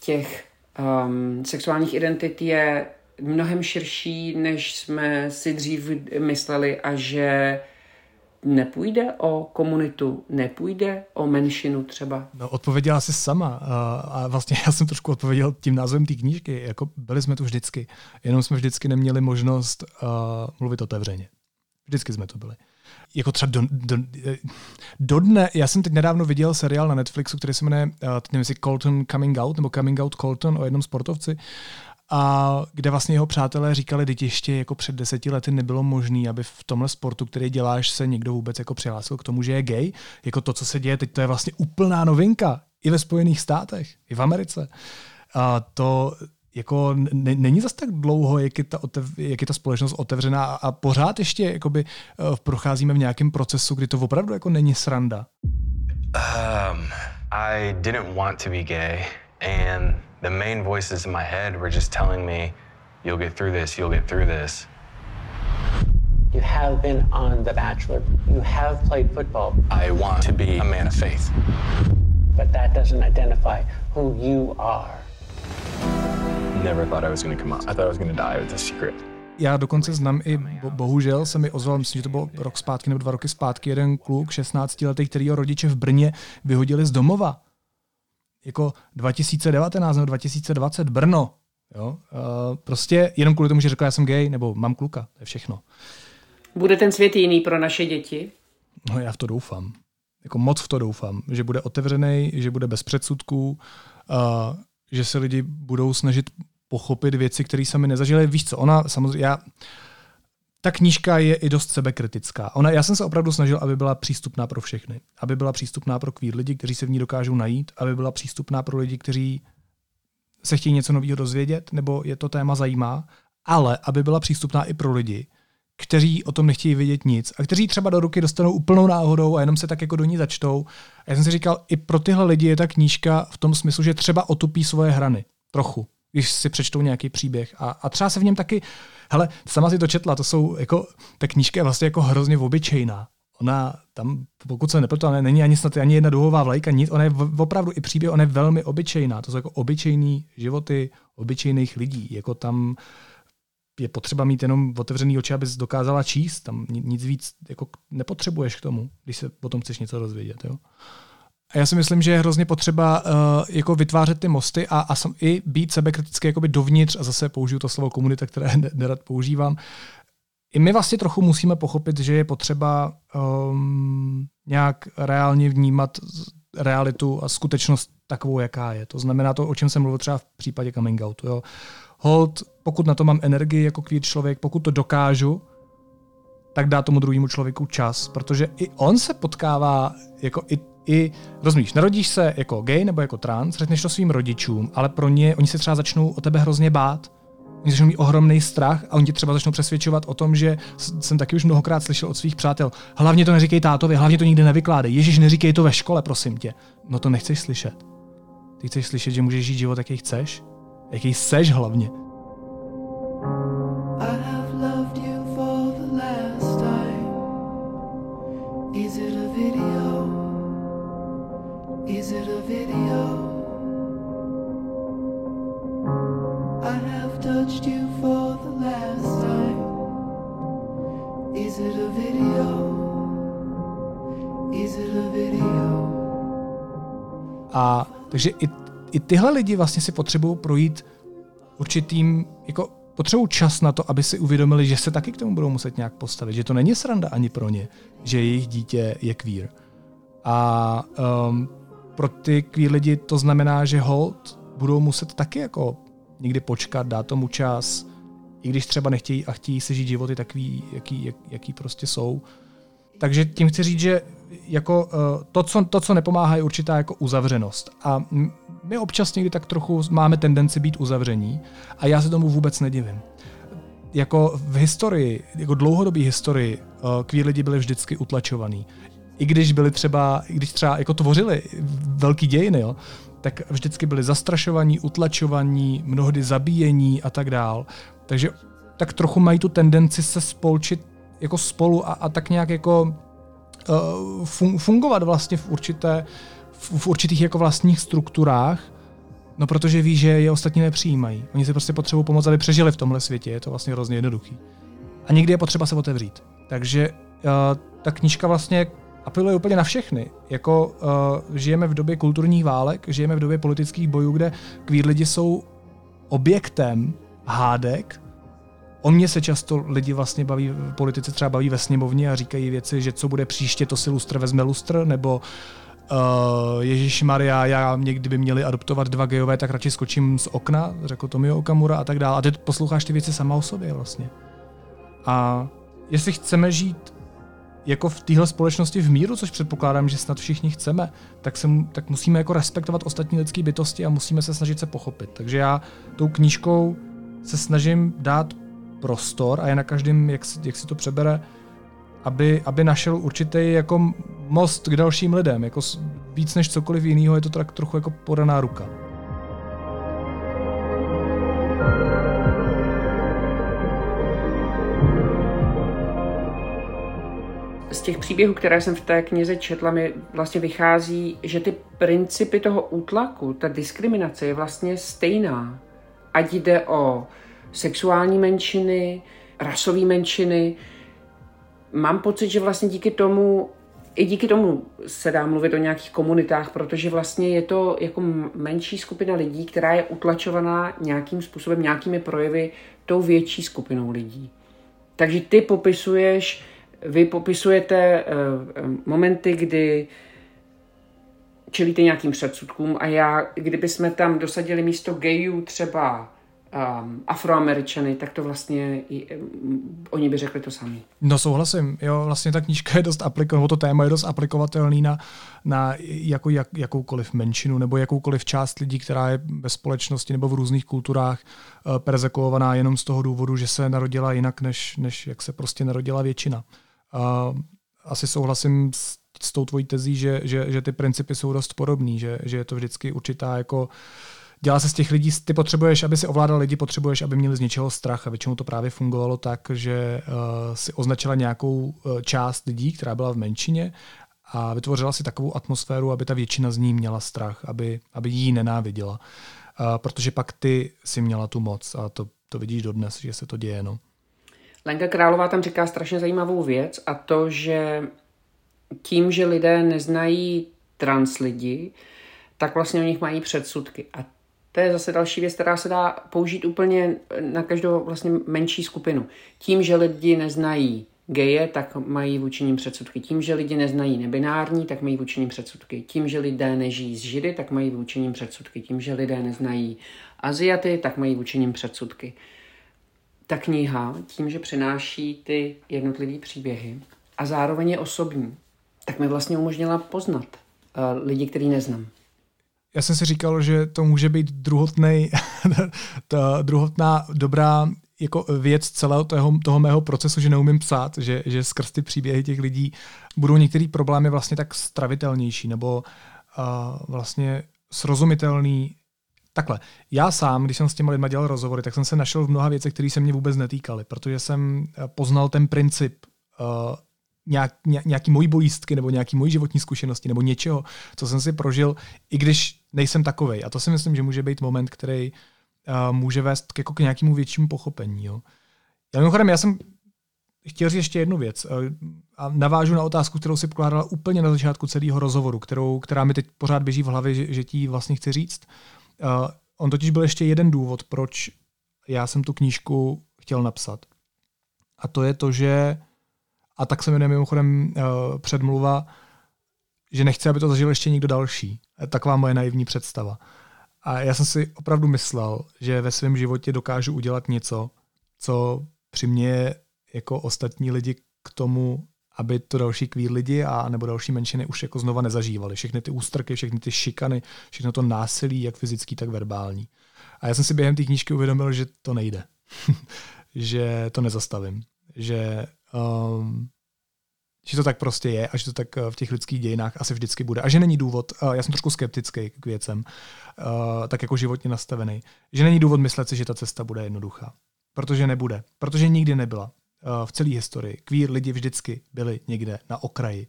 těch um, sexuálních identit je mnohem širší, než jsme si dřív mysleli a že nepůjde o komunitu, nepůjde o menšinu třeba? No, odpověděla jsi sama a vlastně já jsem trošku odpověděl tím názvem té knížky. Jako byli jsme tu vždycky, jenom jsme vždycky neměli možnost uh, mluvit otevřeně. Vždycky jsme to byli. Jako třeba do, do, do dne, já jsem teď nedávno viděl seriál na Netflixu, který se jmenuje, uh, teď nevím, Colton Coming Out, nebo Coming Out Colton o jednom sportovci, a kde vlastně jeho přátelé říkali, že ještě jako před deseti lety nebylo možné, aby v tomhle sportu, který děláš, se někdo vůbec jako přihlásil k tomu, že je gay. Jako to, co se děje teď, to je vlastně úplná novinka. I ve Spojených státech, i v Americe. A to jako není zas tak dlouho, jak je ta, otev, jak je ta společnost otevřená a pořád ještě jakoby, uh, procházíme v nějakém procesu, kdy to opravdu jako není sranda. Um, I didn't want to be gay and the main voices in my head were just telling me, you'll get through this, you'll get through this. You have been on The Bachelor. You have played football. I want to be a man of faith. But that doesn't identify who you are. Já dokonce znám i, bo, bohužel se mi ozval, myslím, že to bylo rok zpátky nebo dva roky zpátky, jeden kluk 16 letý, který rodiče v Brně vyhodili z domova jako 2019 nebo 2020 Brno. Jo? Uh, prostě jenom kvůli tomu, že řekl, já jsem gay, nebo mám kluka, to je všechno. Bude ten svět jiný pro naše děti? No já v to doufám. Jako moc v to doufám, že bude otevřený, že bude bez předsudků, uh, že se lidi budou snažit pochopit věci, které sami nezažili. Víš co, ona samozřejmě, já, ta knížka je i dost sebekritická. Ona, já jsem se opravdu snažil, aby byla přístupná pro všechny. Aby byla přístupná pro queer lidi, kteří se v ní dokážou najít, aby byla přístupná pro lidi, kteří se chtějí něco nového dozvědět, nebo je to téma zajímá, ale aby byla přístupná i pro lidi, kteří o tom nechtějí vědět nic a kteří třeba do ruky dostanou úplnou náhodou a jenom se tak jako do ní začtou. A já jsem si říkal, i pro tyhle lidi je ta knížka v tom smyslu, že třeba otupí svoje hrany. Trochu když si přečtou nějaký příběh. A, a třeba se v něm taky, hele, sama si to četla, to jsou jako, ta knížka je vlastně jako hrozně obyčejná. Ona tam, pokud se nepletu, není ani snad ani jedna duhová vlajka, nic, ona je opravdu i příběh, ona je velmi obyčejná. To jsou jako obyčejný životy obyčejných lidí. Jako tam je potřeba mít jenom otevřený oči, abys dokázala číst. Tam nic víc jako nepotřebuješ k tomu, když se potom chceš něco dozvědět. Jo? A já si myslím, že je hrozně potřeba uh, jako vytvářet ty mosty a, a sam, i být sebekritický jakoby dovnitř, a zase použiju to slovo komunita, které nerad používám. I my vlastně trochu musíme pochopit, že je potřeba um, nějak reálně vnímat realitu a skutečnost takovou, jaká je. To znamená to, o čem jsem mluvil třeba v případě coming outu. Jo. Hold, pokud na to mám energii jako queer člověk, pokud to dokážu, tak dá tomu druhému člověku čas, protože i on se potkává jako i i, rozumíš, narodíš se jako gay nebo jako trans, řekneš to svým rodičům, ale pro ně, oni se třeba začnou o tebe hrozně bát, oni začnou mít ohromný strach a oni tě třeba začnou přesvědčovat o tom, že jsem taky už mnohokrát slyšel od svých přátel, hlavně to neříkej tátovi, hlavně to nikdy nevykládej, Ježíš, neříkej to ve škole, prosím tě. No to nechceš slyšet. Ty chceš slyšet, že můžeš žít život, jaký chceš, jaký seš hlavně. Is it a video? I have touched you for the last time. Is it a video? Is it a video? A takže i, i tyhle lidi vlastně si potřebují projít určitým, jako potřebují čas na to, aby si uvědomili, že se taky k tomu budou muset nějak postavit, že to není sranda ani pro ně, že jejich dítě je queer. A um, pro ty queer lidi to znamená, že hold budou muset taky jako někdy počkat, dát tomu čas, i když třeba nechtějí a chtějí si žít životy takový, jaký, jak, jaký prostě jsou. Takže tím chci říct, že jako uh, to, co, to, co nepomáhá, je určitá jako uzavřenost. A my občas někdy tak trochu máme tendenci být uzavření a já se tomu vůbec nedivím. Jako v historii, jako dlouhodobý historii, uh, queer lidi byli vždycky utlačovaný. I když byli třeba, i když třeba jako tvořili velký dějiny, jo, tak vždycky byli zastrašovaní, utlačovaní, mnohdy zabíjení a tak dál. Takže tak trochu mají tu tendenci se spolčit jako spolu a, a tak nějak jako uh, fungovat vlastně v určité v, v určitých jako vlastních strukturách, no protože ví, že je ostatní nepřijímají. Oni si prostě potřebují pomoct, aby přežili v tomhle světě, je to vlastně hrozně jednoduchý. A někdy je potřeba se otevřít. Takže uh, ta knížka vlastně apeluje úplně na všechny. Jako uh, žijeme v době kulturních válek, žijeme v době politických bojů, kde queer lidi jsou objektem hádek. O mě se často lidi vlastně baví, politici třeba baví ve sněmovně a říkají věci, že co bude příště, to si lustr vezme lustr, nebo Uh, Ježíš Maria, já někdy by měli adoptovat dva gejové, tak radši skočím z okna, řekl Tomio Okamura a tak dále. A ty posloucháš ty věci sama o sobě vlastně. A jestli chceme žít jako v téhle společnosti v míru, což předpokládám, že snad všichni chceme, tak, se, tak musíme jako respektovat ostatní lidské bytosti a musíme se snažit se pochopit. Takže já tou knížkou se snažím dát prostor a je na každém, jak jak si to přebere, aby, aby našel určitý jako most k dalším lidem. Jako víc než cokoliv jiného je to tak trochu jako podaná ruka. Těch příběhů, které jsem v té knize četla, mi vlastně vychází, že ty principy toho útlaku, ta diskriminace je vlastně stejná. Ať jde o sexuální menšiny, rasové menšiny. Mám pocit, že vlastně díky tomu, i díky tomu se dá mluvit o nějakých komunitách, protože vlastně je to jako menší skupina lidí, která je utlačovaná nějakým způsobem, nějakými projevy tou větší skupinou lidí. Takže ty popisuješ vy popisujete uh, momenty, kdy čelíte nějakým předsudkům a já, kdyby jsme tam dosadili místo gayů třeba um, afroameričany, tak to vlastně i, um, oni by řekli to sami. No souhlasím, jo, vlastně ta knížka je dost aplikovatelná, to téma je dost aplikovatelný na, na jako, jak, jakoukoliv menšinu nebo jakoukoliv část lidí, která je ve společnosti nebo v různých kulturách uh, persekuovaná jenom z toho důvodu, že se narodila jinak, než, než jak se prostě narodila většina. A asi souhlasím s, s tou tvojí tezí, že, že, že ty principy jsou dost podobný, že, že je to vždycky určitá jako dělá se z těch lidí, ty potřebuješ, aby si ovládal lidi, potřebuješ, aby měli z něčeho strach a většinou to právě fungovalo tak, že uh, si označila nějakou uh, část lidí, která byla v menšině a vytvořila si takovou atmosféru, aby ta většina z ní měla strach, aby, aby jí nenáviděla. Uh, protože pak ty si měla tu moc a to, to vidíš dodnes, že se to děje. No. Lenka Králová tam říká strašně zajímavou věc a to, že tím, že lidé neznají trans lidi, tak vlastně o nich mají předsudky. A to je zase další věc, která se dá použít úplně na každou vlastně menší skupinu. Tím, že lidi neznají geje, tak mají vůči ním předsudky. Tím, že lidi neznají nebinární, tak mají vůči ním předsudky. Tím, že lidé nežijí z židy, tak mají vůči ním předsudky. Tím, že lidé neznají Aziaty, tak mají vůči nim předsudky ta kniha tím, že přináší ty jednotlivé příběhy a zároveň je osobní, tak mi vlastně umožnila poznat uh, lidi, který neznám. Já jsem si říkal, že to může být druhotnej, ta druhotná dobrá jako věc celého toho, toho mého procesu, že neumím psát, že, že skrz ty příběhy těch lidí budou některé problémy vlastně tak stravitelnější nebo uh, vlastně srozumitelný Takhle, já sám, když jsem s těmi lidmi dělal rozhovory, tak jsem se našel v mnoha věcech, které se mě vůbec netýkaly, protože jsem eh, poznal ten princip uh, nějak, nějaký mojí bolístky nebo nějaký mojí životní zkušenosti nebo něčeho, co jsem si prožil, i když nejsem takovej. A to si myslím, že může být moment, který uh, může vést k, jako k nějakému většímu pochopení. Jo. Já mimochodem, já jsem chtěl říct ještě jednu věc a navážu na otázku, kterou si pokládala úplně na začátku celého rozhovoru, kterou, která mi teď pořád běží v hlavě, že, že ti vlastně chci říct. Uh, on totiž byl ještě jeden důvod, proč já jsem tu knížku chtěl napsat. A to je to, že, a tak se jmenuje mimochodem uh, předmluva, že nechci, aby to zažil ještě někdo další. Taková moje naivní představa. A já jsem si opravdu myslel, že ve svém životě dokážu udělat něco, co přiměje jako ostatní lidi k tomu, aby to další kvír lidi a nebo další menšiny už jako znova nezažívali. Všechny ty ústrky, všechny ty šikany, všechno to násilí, jak fyzický, tak verbální. A já jsem si během té knížky uvědomil, že to nejde. že to nezastavím. Že, um, že to tak prostě je a že to tak uh, v těch lidských dějinách asi vždycky bude. A že není důvod, uh, já jsem trošku skeptický k věcem, uh, tak jako životně nastavený, že není důvod myslet si, že ta cesta bude jednoduchá. Protože nebude. Protože nikdy nebyla v celé historii. Queer lidi vždycky byli někde na okraji.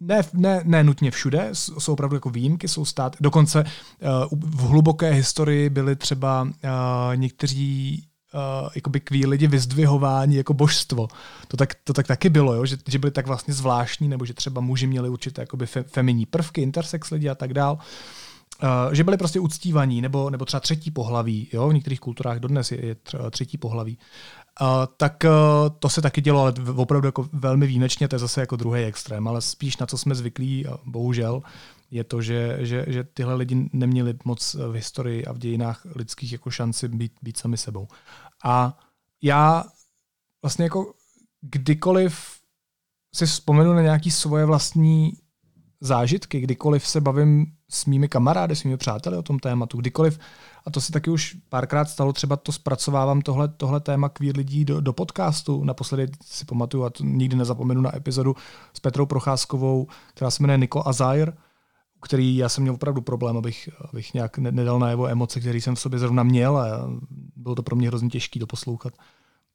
Ne, ne, ne nutně všude, jsou opravdu jako výjimky, jsou stát. Dokonce uh, v hluboké historii byli třeba uh, někteří jakoby queer lidi vyzdvihováni jako božstvo. To tak, to tak taky bylo, jo? Že, že byli tak vlastně zvláštní, nebo že třeba muži měli určité jakoby fe, feminní prvky, intersex lidi a tak dál. Uh, že byli prostě uctívaní, nebo, nebo třeba třetí pohlaví, jo? v některých kulturách dodnes je, je třetí pohlaví. Uh, tak uh, to se taky dělo, ale opravdu jako velmi výjimečně, to je zase jako druhý extrém, ale spíš na co jsme zvyklí, bohužel, je to, že, že, že tyhle lidi neměli moc v historii a v dějinách lidských jako šanci být, být sami sebou. A já vlastně jako kdykoliv si vzpomenu na nějaký svoje vlastní zážitky, kdykoliv se bavím s mými kamarády, s mými přáteli o tom tématu, kdykoliv, a to se taky už párkrát stalo, třeba to zpracovávám tohle, tohle téma queer lidí do, do podcastu. Naposledy si pamatuju, a to nikdy nezapomenu na epizodu s Petrou Procházkovou, která se jmenuje Niko Azair, který já jsem měl opravdu problém, abych, abych nějak nedal na jeho emoce, které jsem v sobě zrovna měl a bylo to pro mě hrozně těžké to poslouchat.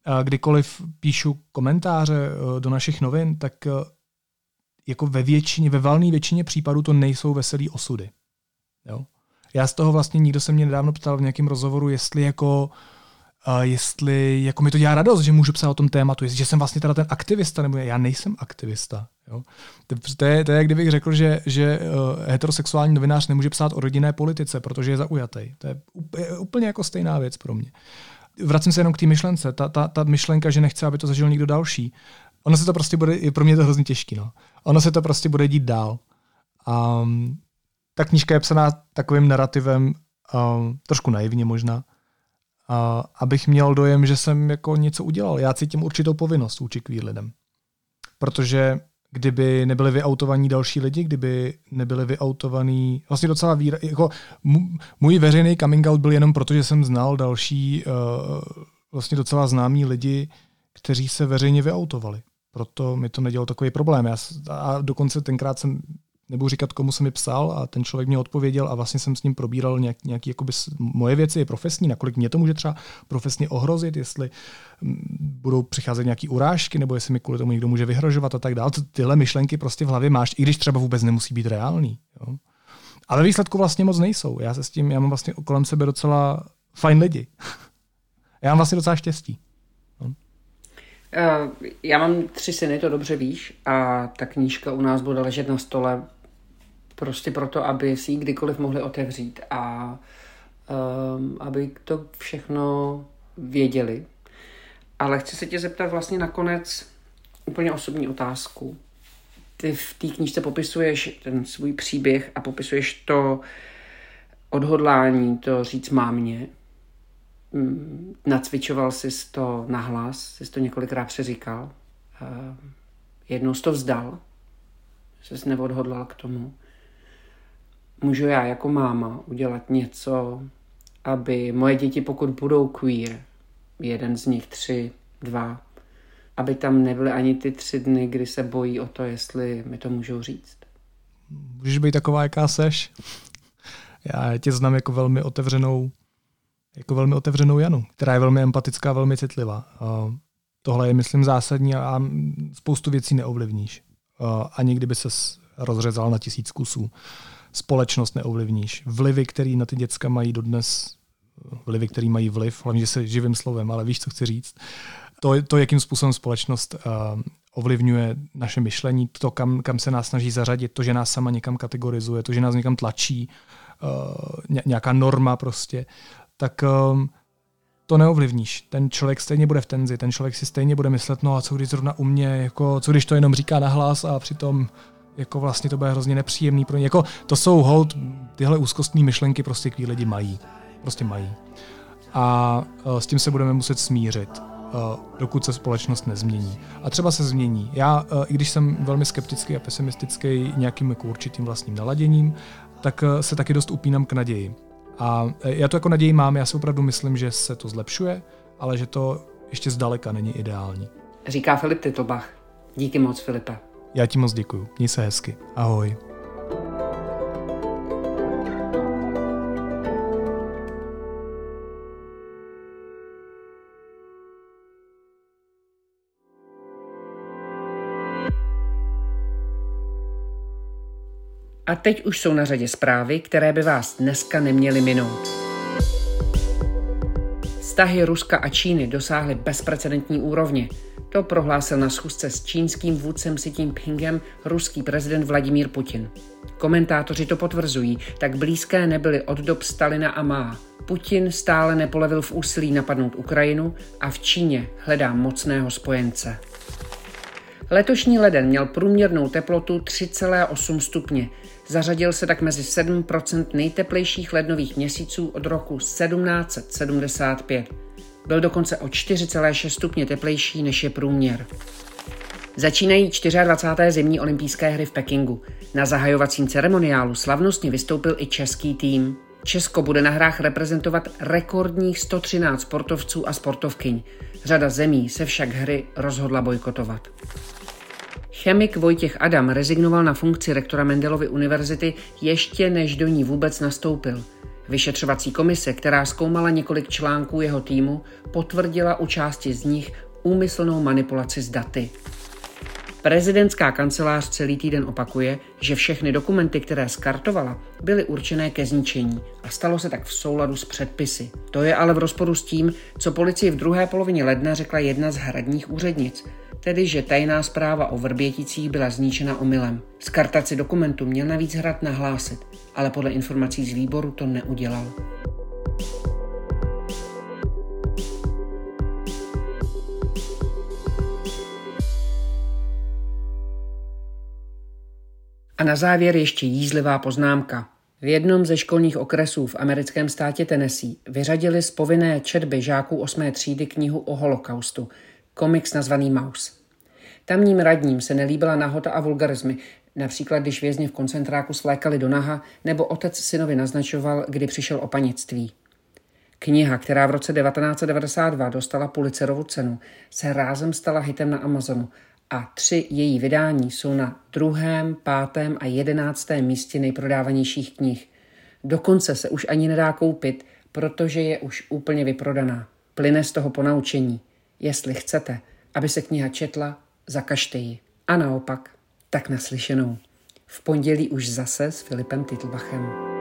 A kdykoliv píšu komentáře eh, do našich novin, tak eh, jako ve většině, ve valné většině případů to nejsou veselý osudy. Jo? Já z toho vlastně nikdo se mě nedávno ptal v nějakém rozhovoru, jestli jako uh, jestli jako mi to dělá radost, že můžu psát o tom tématu, jestli, že jsem vlastně teda ten aktivista, nebo já nejsem aktivista. Jo? To, to, je, to je, kdybych řekl, že, že uh, heterosexuální novinář nemůže psát o rodinné politice, protože je zaujatý. To je, je úplně jako stejná věc pro mě. Vracím se jenom k té myšlence. Ta, ta, ta myšlenka, že nechce, aby to zažil někdo další. Ono se to prostě bude, je pro mě to hrozně těžký. No. Ono se to prostě bude dít dál. Um, ta knížka je psaná takovým narrativem, um, trošku naivně možná, uh, abych měl dojem, že jsem jako něco udělal. Já cítím určitou povinnost vůči queer lidem. Protože kdyby nebyli vyautovaní další lidi, kdyby nebyli vyautovaní, vlastně docela víra, jako můj veřejný coming out byl jenom proto, že jsem znal další uh, vlastně docela známí lidi, kteří se veřejně vyautovali. Proto mi to nedělalo takový problém. Já, a dokonce tenkrát jsem, nebudu říkat, komu jsem mi psal a ten člověk mě odpověděl a vlastně jsem s ním probíral nějak, nějaký jakoby, moje věci, je profesní, nakolik mě to může třeba profesně ohrozit, jestli budou přicházet nějaké urážky, nebo jestli mi kvůli tomu někdo může vyhrožovat a tak dále. Tyhle myšlenky prostě v hlavě máš, i když třeba vůbec nemusí být reálný. Jo? Ale výsledku vlastně moc nejsou. Já se s tím, já mám vlastně kolem sebe docela fajn lidi. já mám vlastně docela štěstí. Uh, já mám tři syny, to dobře víš, a ta knížka u nás bude ležet na stole prostě proto, aby si ji kdykoliv mohli otevřít a um, aby to všechno věděli. Ale chci se tě zeptat vlastně nakonec úplně osobní otázku. Ty v té knížce popisuješ ten svůj příběh a popisuješ to odhodlání, to říct mámě, Mm, nacvičoval jsi to nahlas, jsi to několikrát přeříkal. Jednou jsi to vzdal, jsi neodhodlal k tomu. Můžu já jako máma udělat něco, aby moje děti, pokud budou queer, jeden z nich, tři, dva, aby tam nebyly ani ty tři dny, kdy se bojí o to, jestli mi to můžou říct. Můžeš být taková, jaká seš. Já tě znám jako velmi otevřenou jako velmi otevřenou Janu, která je velmi empatická, velmi citlivá. Tohle je, myslím, zásadní a spoustu věcí neovlivníš. Ani kdyby se rozřezal na tisíc kusů. Společnost neovlivníš. Vlivy, které na ty děcka mají dodnes, vlivy, které mají vliv, hlavně, že se živým slovem, ale víš, co chci říct. To, to jakým způsobem společnost uh, ovlivňuje naše myšlení, to, kam, kam se nás snaží zařadit, to, že nás sama někam kategorizuje, to, že nás někam tlačí, uh, nějaká norma prostě tak um, to neovlivníš. Ten člověk stejně bude v tenzi, ten člověk si stejně bude myslet, no a co když zrovna u mě, jako, co když to jenom říká nahlas a přitom jako vlastně to bude hrozně nepříjemný pro ně. Jako, to jsou hold, tyhle úzkostní myšlenky prostě kví lidi mají. Prostě mají. A uh, s tím se budeme muset smířit. dokud se společnost nezmění. A třeba se změní. Já, i když jsem velmi skeptický a pesimistický nějakým jako určitým vlastním naladěním, tak se taky dost upínám k naději. A já to jako naději mám, já si opravdu myslím, že se to zlepšuje, ale že to ještě zdaleka není ideální. Říká Filip Titlbach. Díky moc, Filipe. Já ti moc děkuju. Měj se hezky. Ahoj. A teď už jsou na řadě zprávy, které by vás dneska neměly minout. Vztahy Ruska a Číny dosáhly bezprecedentní úrovně. To prohlásil na schůzce s čínským vůdcem Xi Jinpingem ruský prezident Vladimír Putin. Komentátoři to potvrzují, tak blízké nebyly od dob Stalina a Má. Putin stále nepolevil v úsilí napadnout Ukrajinu a v Číně hledá mocného spojence. Letošní leden měl průměrnou teplotu 3,8 stupně. Zařadil se tak mezi 7% nejteplejších lednových měsíců od roku 1775. Byl dokonce o 4,6 stupně teplejší než je průměr. Začínají 24. zimní olympijské hry v Pekingu. Na zahajovacím ceremoniálu slavnostně vystoupil i český tým. Česko bude na hrách reprezentovat rekordních 113 sportovců a sportovkyň. Řada zemí se však hry rozhodla bojkotovat. Chemik Vojtěch Adam rezignoval na funkci rektora Mendelovy univerzity ještě než do ní vůbec nastoupil. Vyšetřovací komise, která zkoumala několik článků jeho týmu, potvrdila u části z nich úmyslnou manipulaci s daty. Prezidentská kancelář celý týden opakuje, že všechny dokumenty, které skartovala, byly určené ke zničení a stalo se tak v souladu s předpisy. To je ale v rozporu s tím, co policii v druhé polovině ledna řekla jedna z hradních úřednic tedy že tajná zpráva o Vrběticích byla zničena omylem. kartaci dokumentu měl navíc hrad nahlásit, ale podle informací z výboru to neudělal. A na závěr ještě jízlivá poznámka. V jednom ze školních okresů v americkém státě Tennessee vyřadili z povinné četby žáků 8. třídy knihu o holokaustu, komiks nazvaný Mouse. Tamním radním se nelíbila nahota a vulgarizmy, například když vězni v koncentráku svlékali do naha, nebo otec synovi naznačoval, kdy přišel o panictví. Kniha, která v roce 1992 dostala Pulitzerovu cenu, se rázem stala hitem na Amazonu a tři její vydání jsou na druhém, pátém a jedenáctém místě nejprodávanějších knih. Dokonce se už ani nedá koupit, protože je už úplně vyprodaná. Plyne z toho ponaučení. Jestli chcete, aby se kniha četla, zakažte ji. A naopak, tak naslyšenou. V pondělí už zase s Filipem Titlbachem.